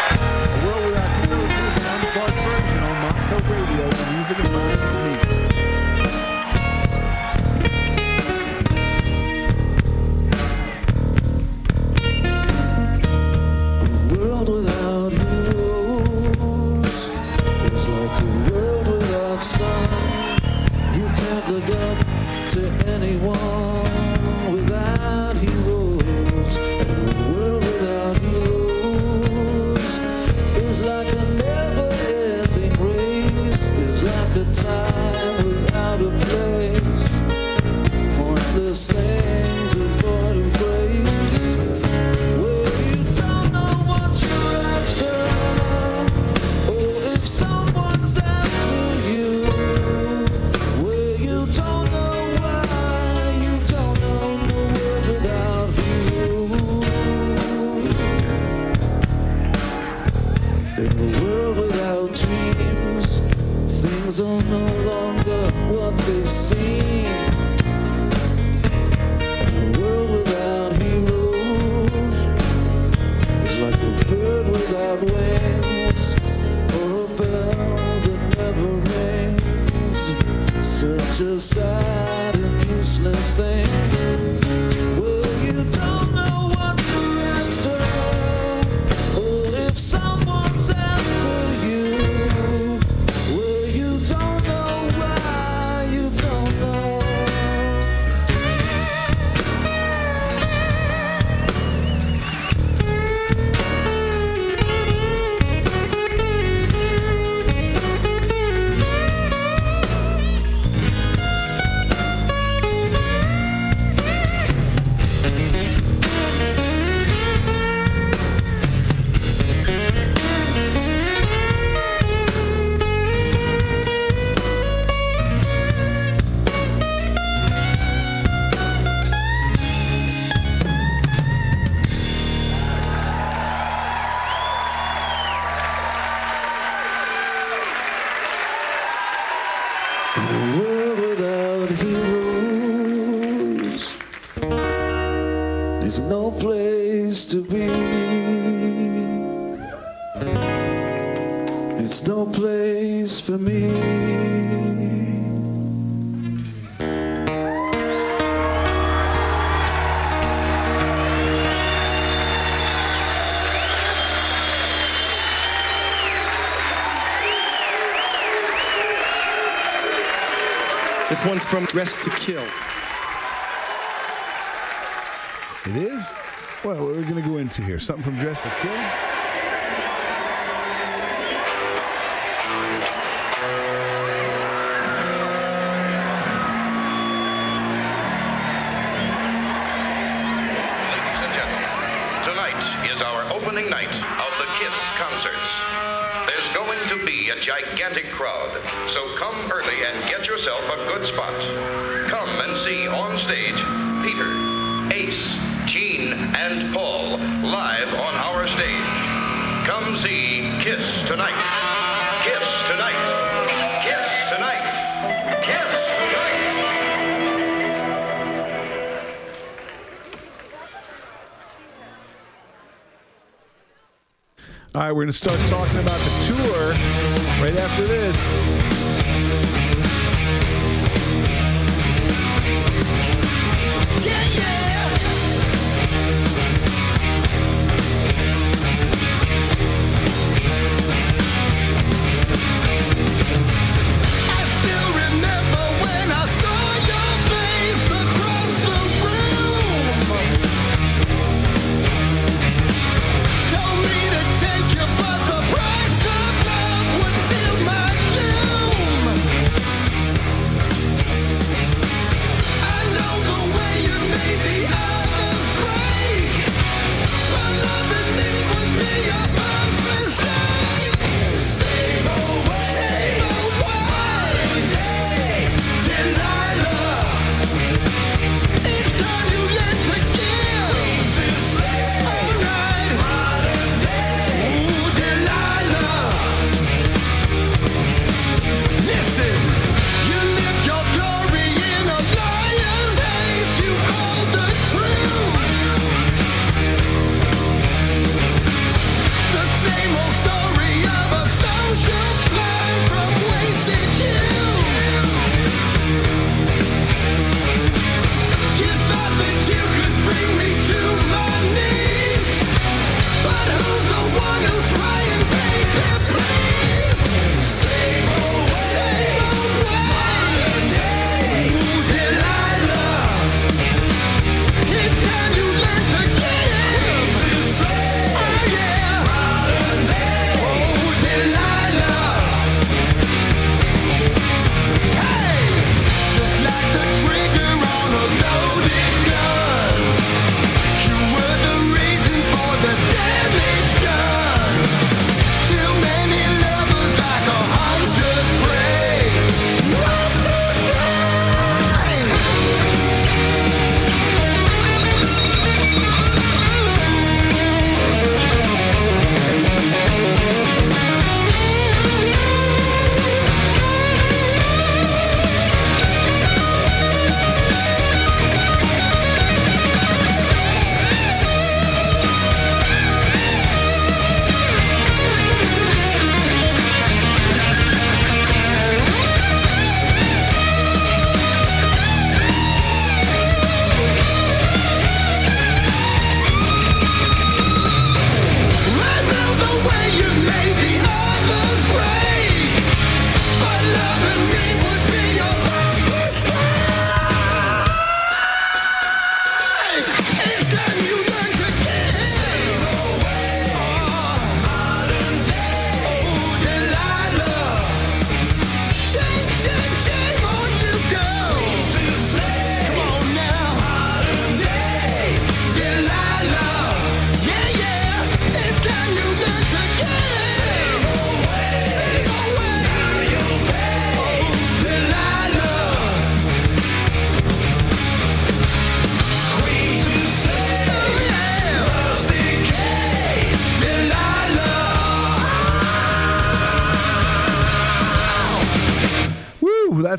This one's from Dressed to Kill. It is? Well, what are we going to go into here? Something from Dressed to Kill? Ladies and gentlemen, tonight is our opening night of the Kiss concerts. There's going to be a gigantic crowd, so come early and get yourself a good spot. Come and see on stage Peter, Ace, Gene, and Paul live on our stage. Come see Kiss tonight. Kiss tonight. Kiss tonight. Kiss tonight. All right, we're going to start talking about the tour right after this. I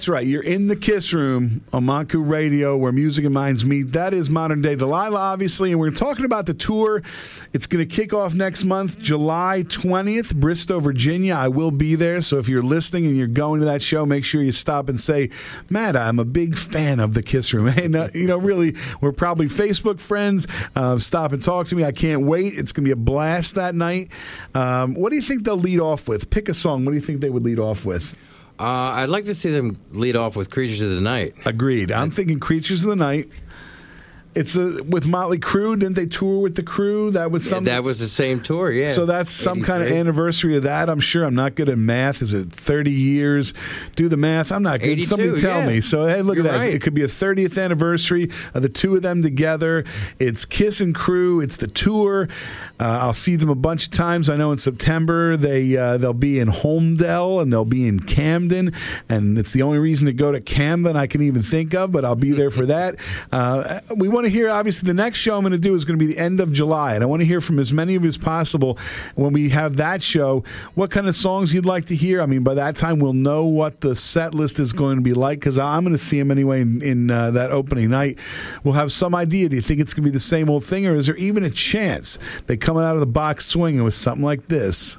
that's right. You're in the Kiss Room on Montco Radio where music and minds meet. That is modern day Delilah, obviously. And we're talking about the tour. It's going to kick off next month, July 20th, Bristow, Virginia. I will be there. So if you're listening and you're going to that show, make sure you stop and say, Matt, I'm a big fan of the Kiss Room. [laughs] And, uh, you know, really, we're probably Facebook friends. Uh, stop and talk to me. I can't wait. It's going to be a blast that night. Um, what do you think they'll lead off with? Pick a song. What do you think they would lead off with? Uh, I'd like to see them lead off with Creatures of the Night. Agreed. I'm thinking Creatures of the Night. It's a, with Motley Crue. Didn't they tour with the Crue? That was something. That was the same tour, yeah. So that's some kind of anniversary of that. I'm sure. I'm not good at math. Is it 30 years? Do the math. I'm not good. Somebody tell yeah. me. So hey, look You're at that. right. It could be a 30th anniversary of the two of them together. It's Kiss and Crue. It's the tour. Uh, I'll see them a bunch of times. I know in September they uh, they'll be in Holmdel and they'll be in Camden, and it's the only reason to go to Camden I can even think of. But I'll be there for that. [laughs] Uh, we want to hear. Obviously, the next show I'm going to do is going to be the end of July, and I want to hear from as many of you as possible when we have that show. What kind of songs you'd like to hear? I mean, by that time we'll know what the set list is going to be like because I'm going to see them anyway in, in uh, that opening night. We'll have some idea. Do you think it's going to be the same old thing, or is there even a chance they coming out of the box swinging with something like this?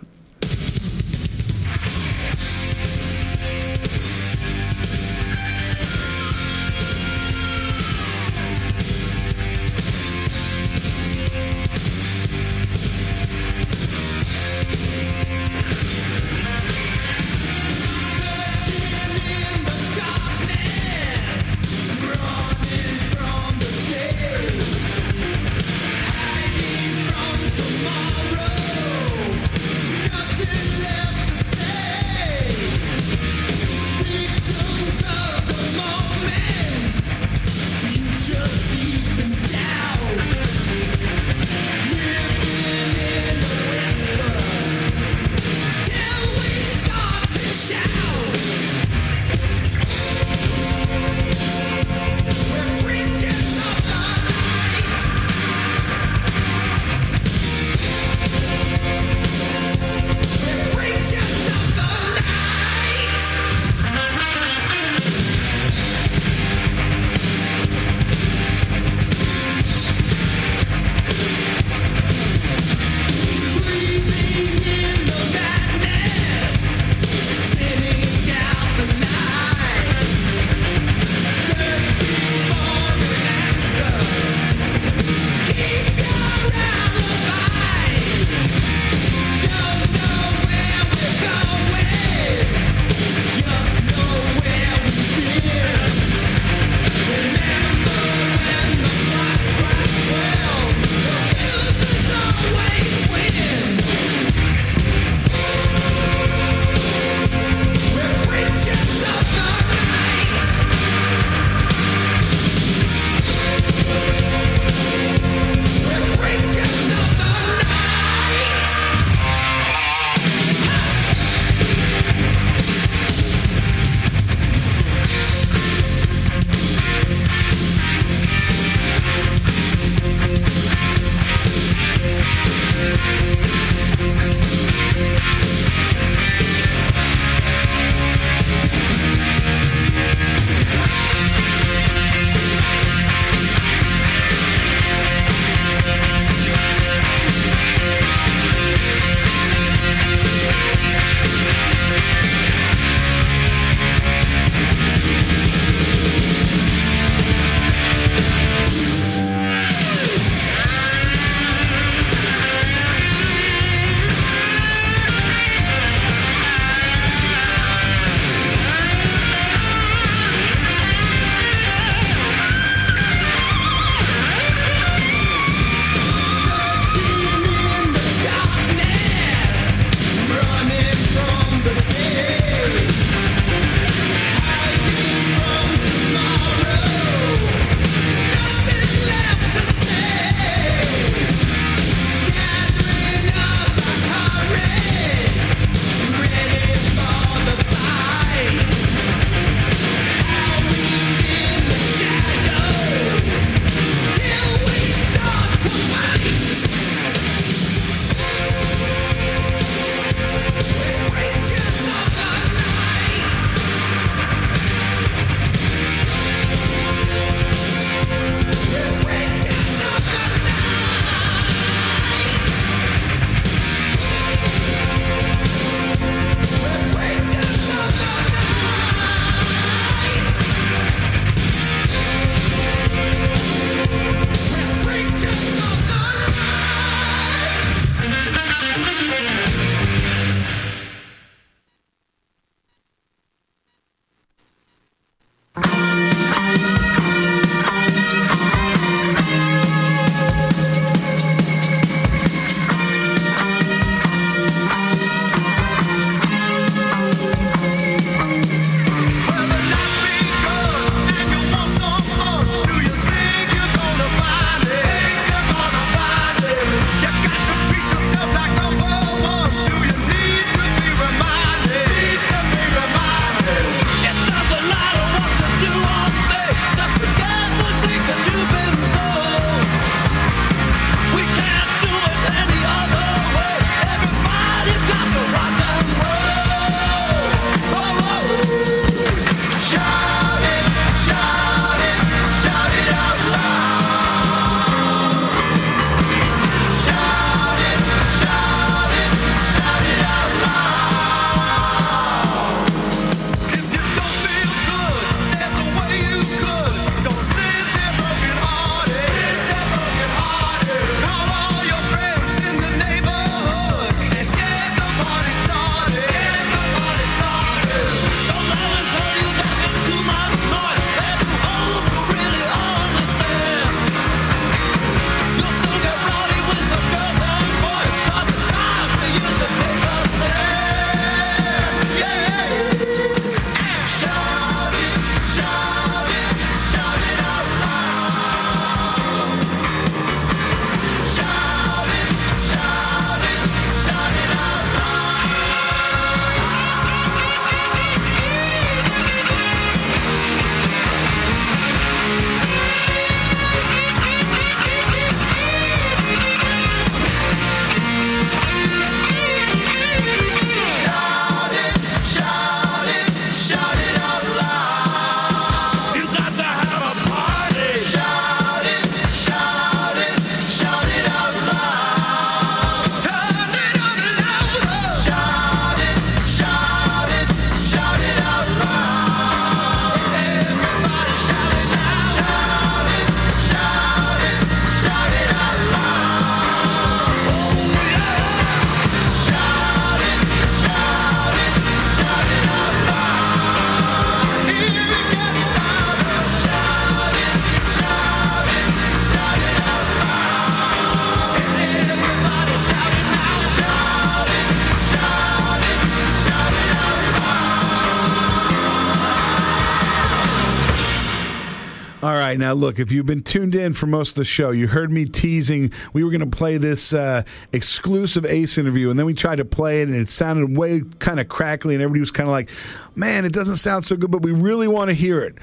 Right, now look, if you've been tuned in for most of the show, you heard me teasing we were going to play this uh, exclusive Ace interview, and then we tried to play it, and it sounded way kind of crackly, and everybody was kind of like, man, it doesn't sound so good, but we really want to hear it.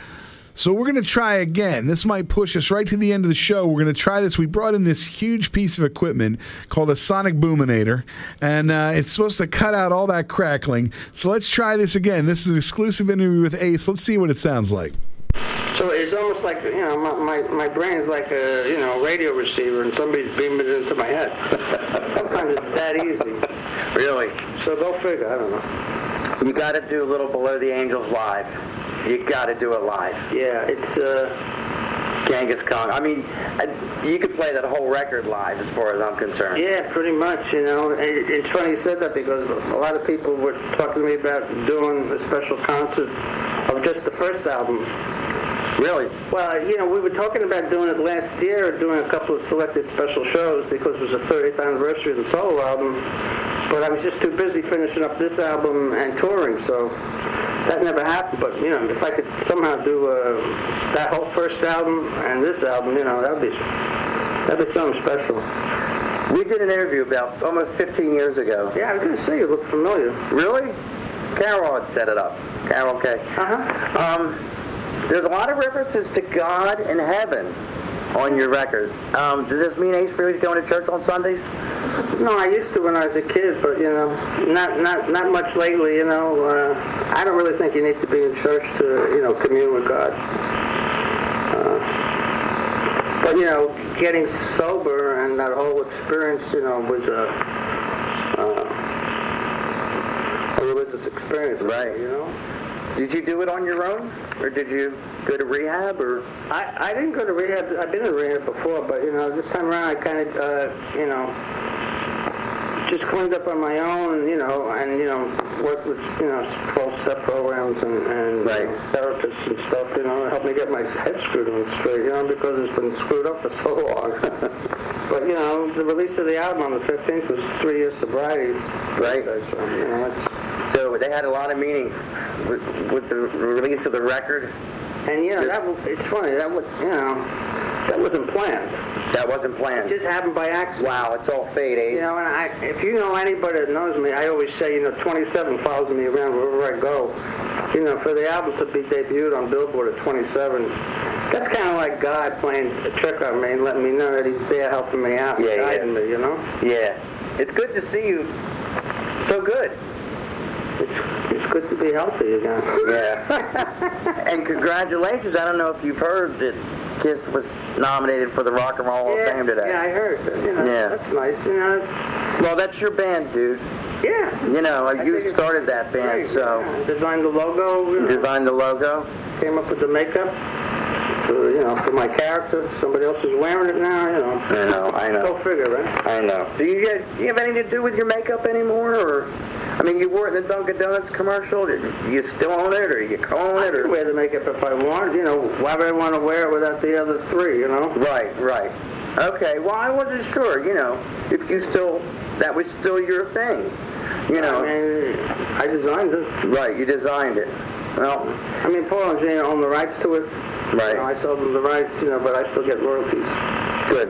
So we're going to try again. This might push us right to the end of the show. We're going to try this. We brought in this huge piece of equipment called a sonic boominator, and uh, it's supposed to cut out all that crackling. So let's try this again. This is an exclusive interview with Ace. Let's see what it sounds like. So it's almost like you know my, my my brain's like a you know radio receiver and somebody's beaming it into my head. [laughs] Sometimes it's that easy. Really? So go figure. I don't know. You got to do a Little Below the Angels live. You got to do it live. Yeah, it's uh. Genghis Khan. I mean, I- you could play that whole record live, as far as I'm concerned. Yeah, pretty much. You know, and it- it's funny you said that because a lot of people were talking to me about doing a special concert of just the first album. Really? Well, you know, we were talking about doing it last year, doing a couple of selected special shows because it was the 30th anniversary of the solo album. But I was just too busy finishing up this album and touring, so that never happened. But you know, if I could somehow do uh, that whole first album and this album, you know, that'd be that'd be something special. We did an interview about almost 15 years ago. Yeah, I was going to say you look familiar. Really? Carol had set it up. Carol, okay. Uh-huh. Um, there's a lot of references to God and heaven on your record. Um, does this mean Ace Frehley's going to church on Sundays? No, I used to when I was a kid, but you know, not not not much lately. You know, uh, I don't really think you need to be in church to you know commune with God. Uh, but you know, getting sober and that whole experience, you know, was a uh, a religious experience. Right. You know. Did you do it on your own, or did you go to rehab, or? I, I didn't go to rehab. I've been in rehab before, but you know, this time around, I kind of, uh, you know, just cleaned up on my own, you know, and you know, worked with you know 12 step programs and, and Right. therapists and stuff, you know, helped me get my head screwed on straight, you know, because it's been screwed up for so long. [laughs] but you know, the release of the album on the 15th was three years sobriety. Right. So, you know, it's So they had a lot of meaning with, with the release of the record. and you know that it's funny that was you know that wasn't planned. That wasn't planned. It just happened by accident. Wow, it's all fate, eh? You know, and I, if you know anybody that knows me, I always say, you know, 27 follows me around wherever I go. You know, for the album to be debuted on Billboard at 27, that's kind of like God playing a trick on me and letting me know that He's there helping me out, and Yeah, guiding me. You know, Yeah. It's good to see you so good. it's it's good to be healthy again. Yeah. [laughs] and congratulations. I don't know if you've heard that Kiss was nominated for the Rock and Roll Hall of Fame today. yeah, I heard. You know, Yeah. that's nice. You know, Well, that's your band, dude. yeah. You know, I you started that band, great, so yeah. designed the logo. You know. designed the logo. came up with the makeup. For, you know, for my character. Somebody else is wearing it now. You know. I know, I know. Go figure, right? I know. Do you get, do you have anything to do with your makeup anymore, or? I mean, you wore it in the Dunkin' Donuts commercial. Did you still own it, or you co-own I it, or? wear the makeup if I want. You know, why would I want to wear it without the other three? You know. Right, right. Okay. Well, I wasn't sure. You know, if you still that was still your thing. You know. I mean, I designed it. Right. You designed it. Well, I mean, Paul and Gene own the rights to it. Right. You know, I sold them the rights, you know, but I still get royalties. good,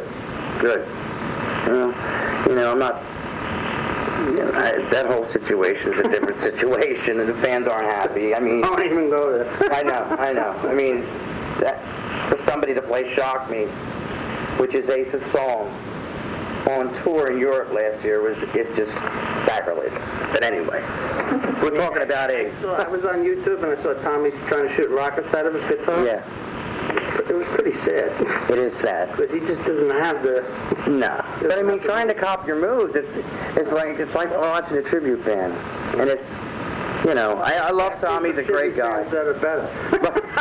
good. Well, you know, I'm not. You know, I, that whole situation is a different [laughs] situation, and the fans aren't happy. I mean, Don't even go there. I know, I know. I mean, that for somebody to play "Shock Me," which is Ace's song, on tour in Europe last year was it's just sacrilege. But anyway, we're talking about Ace. So I was on YouTube and I saw Tommy trying to shoot rockets out of his guitar. Yeah, It was pretty sad. it is sad. Because he just doesn't have the. No, but I mean, trying to cop your moves, it's it's like it's like watching a tribute band, and it's you know, I, I love Tommy. He's a great guy. That are better.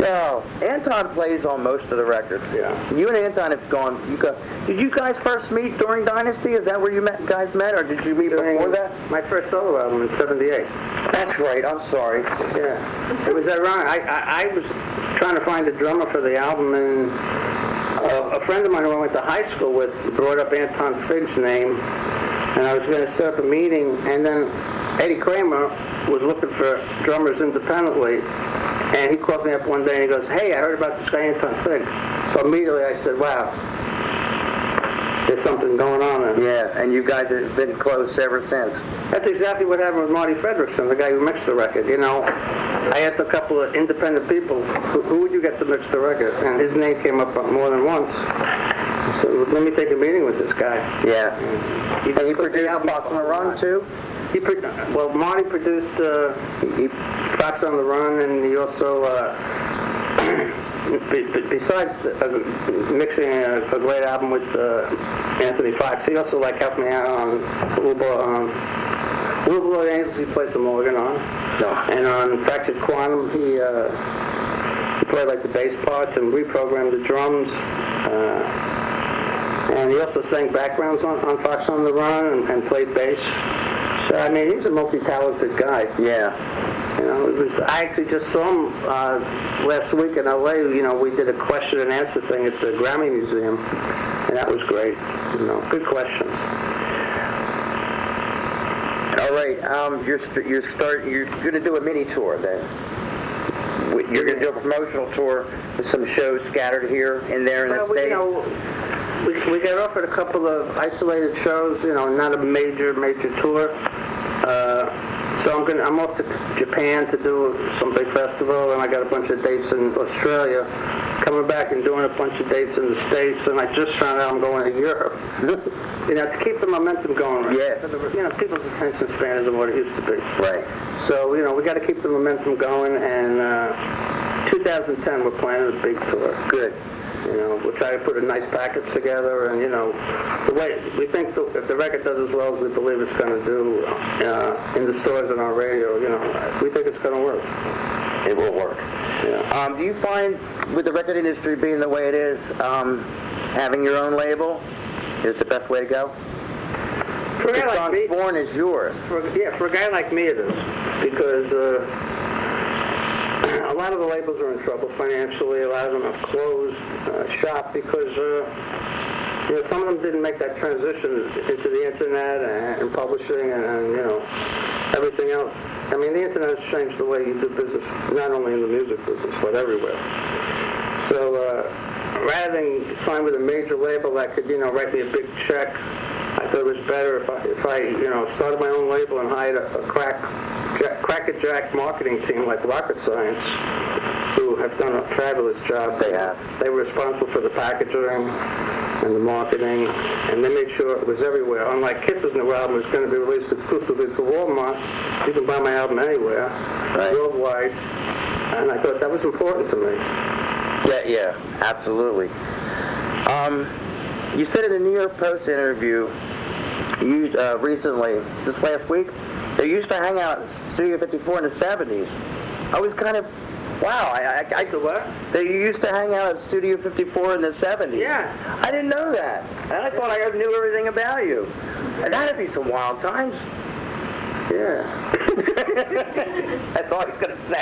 No, Anton plays on most of the records. Yeah. You and Anton have gone. You go. Did you guys first meet during Dynasty? Is that where you met, guys met, or did you meet before that? My first solo album in '78. That's right. I'm sorry. Yeah, it was ironic. I, I, I was trying to find a drummer for the album, and a, a friend of mine who I went to high school with brought up Anton Fig's name, and I was going to set up a meeting, and then Eddie Kramer was looking for drummers independently, And he called me up one day and he goes, hey, I heard about this guy Anton Fig. So immediately I said, wow, there's something going on there. Yeah, and you guys have been close ever since. That's exactly what happened with Marti Frederiksen, the guy who mixed the record. You know, I asked a couple of independent people, who, who would you get to mix the record? And his name came up more than once. So let me take a meeting with this guy. Yeah. He And you produced Fox on the Run too? He pro- well, Marti produced uh, he, Fox on the Run, and he also, uh, [clears throat] be, be- besides uh, mixing a, a great album with uh, Anthony Fox, he also like helped me out on Boy, um, Little Boy Angels. He played some organ on, No. and on Fractured Quantum, he. Uh, he played like the bass parts and reprogrammed the drums. Uh, and he also sang backgrounds on, on Fox on the Run and, and played bass. So I mean, he's a multi-talented guy. Yeah. You know, it was, I actually just saw him uh, last week in LA. You know, we did a question and answer thing at the Grammy Museum, and that was great. You know, good questions. All right. Um, you're you're start you're going to do a mini tour then. You're going to do a promotional tour with some shows scattered here and there in Well, the we, states. you know, we, we got offered a couple of isolated shows. You know, not a major major tour. Uh, so I'm gonna I'm off to Japan to do some big festival, and I got a bunch of dates in Australia. Coming back and doing a bunch of dates in the states, and I just found out I'm going to Europe. [laughs] you know, to keep the momentum going. Right? Yeah. You know, people's attention span isn't what it used to be. Right. So, you know, we got to keep the momentum going, and uh, 2010 we're planning a big tour. Good. You know, we'll try to put a nice package together, and you know, the way we think the, if the record does as well as we believe it's going to do uh, in the stores and on radio, you know, we think it's going to work. It will work. Yeah. Um, do you find, with the record industry being the way it is, um, having your own label is the best way to go? For a guy like me, Born is yours. for, yeah, for a guy like me, it is because. Uh, a lot of the labels are in trouble financially. A lot of them have closed uh, shop because uh, you know some of them didn't make that transition into the internet and, publishing and, and you know everything else. I mean, the internet has changed the way you do business, not only in the music business but everywhere. So uh, rather than sign with a major label that could you know write me a big check, I thought it was better if I if I you know started my own label and hired a, a crack jack, marketing team like Rocket Science, who have done a fabulous job. They have. They were responsible for the packaging and the marketing, and they made sure it was everywhere. Unlike Kiss's new album is going to be released exclusively to Walmart, you can buy my album anywhere, worldwide, and I thought that was important to me. Yeah, yeah, absolutely. Um, you said in a New York Post interview you uh, recently, just last week, they used to hang out at Studio 54 in the 70s. I was kind of, wow, I, I, I what? They used to hang out at Studio 54 in the 70s. Yeah. I didn't know that. And I thought I knew everything about you. And that'd be some wild times. Yeah. [laughs] That's all was going to say.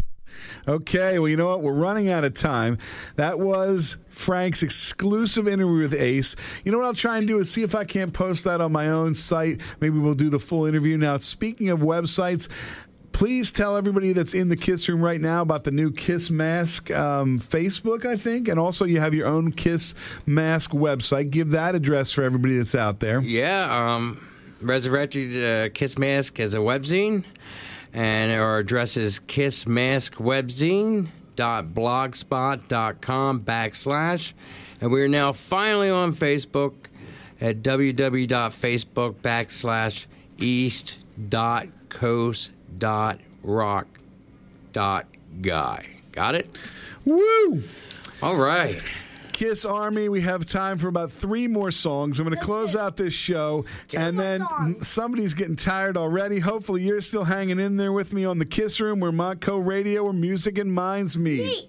Okay, well, you know what? We're running out of time. That was Frank's exclusive interview with Ace. You know what I'll try and do is see if I can't post that on my own site. Maybe we'll do the full interview. Now, speaking of websites, please tell everybody that's in the Kiss Room right now about the new Kiss Mask um, Facebook, I think. And also, you have your own Kiss Mask website. Give that address for everybody that's out there. Yeah, um, Resurrected uh, Kiss Mask as a webzine, and our address is kissmaskwebzine.blogspot.com backslash, and we're now finally on Facebook at www.facebook backslash east dot coast dot rock dot guy. Got it? Woo! All right. Kiss Army, we have time for about three more songs. I'm going to close out this show, and then somebody's getting tired already. Hopefully, you're still hanging in there with me on the Kiss Room, where Montco Radio, where music and minds meet.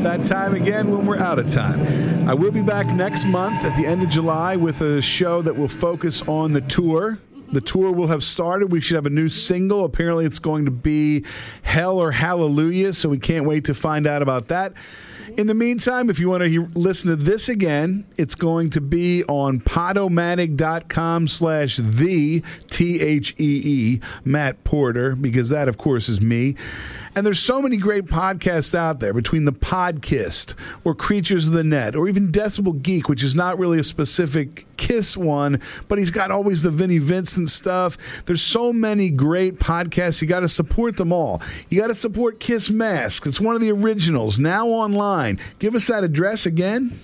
It's that time again when we're out of time. I will be back next month at the end of July with a show that will focus on the tour. The tour will have started. We should have a new single. Apparently, it's going to be Hell or Hallelujah, so we can't wait to find out about that. In the meantime, if you want to hear, listen to this again, it's going to be on podomatic.com slash the T-H-E-E, Matt Porter, because that, of course, is me. And there's so many great podcasts out there between the Podkist or Creatures of the Net or even Decibel Geek, which is not really a specific Kiss one, but he's got always the Vinnie Vincent stuff. There's so many great podcasts. You got to support them all. You got to support Kiss Mask. It's one of the originals now online. Give us that address again.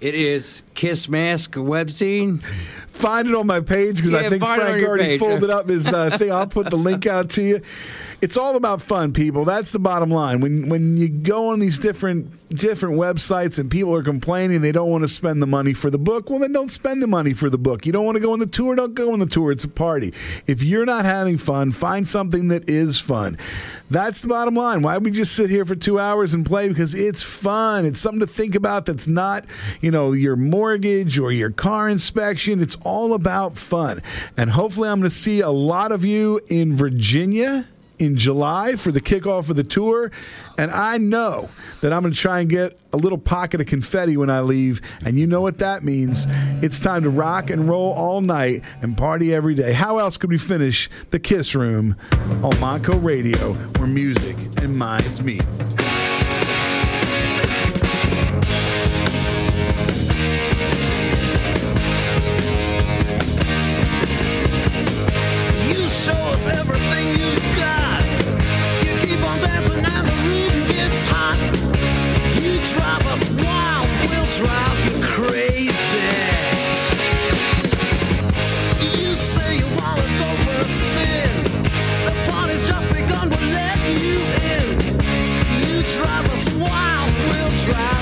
It is Kiss Mask webzine. Find it on my page because I think find it on Frank already page. folded up his uh, thing. I'll put the link out to you. It's all about fun, people. That's the bottom line. When when you go on these different different websites and people are complaining they don't want to spend the money for the book, well then don't spend the money for the book. You don't want to go on the tour, don't go on the tour. It's a party. If you're not having fun, find something that is fun. That's the bottom line. Why we just sit here for two hours and play? Because it's fun. It's something to think about that's not, you know, your mortgage or your car inspection. It's all about fun. And hopefully I'm going to see a lot of you in Virginia in July for the kickoff of the tour. And I know that I'm going to try and get a little pocket of confetti when I leave. And you know what that means. It's time to rock and roll all night and party every day. How else could we finish the Kiss Room on Montco Radio where music and minds meet? Drive us wild, we'll drive you crazy. You say you wanna go for a spin. The party's just begun, we'll let you in. You drive us wild, we'll drive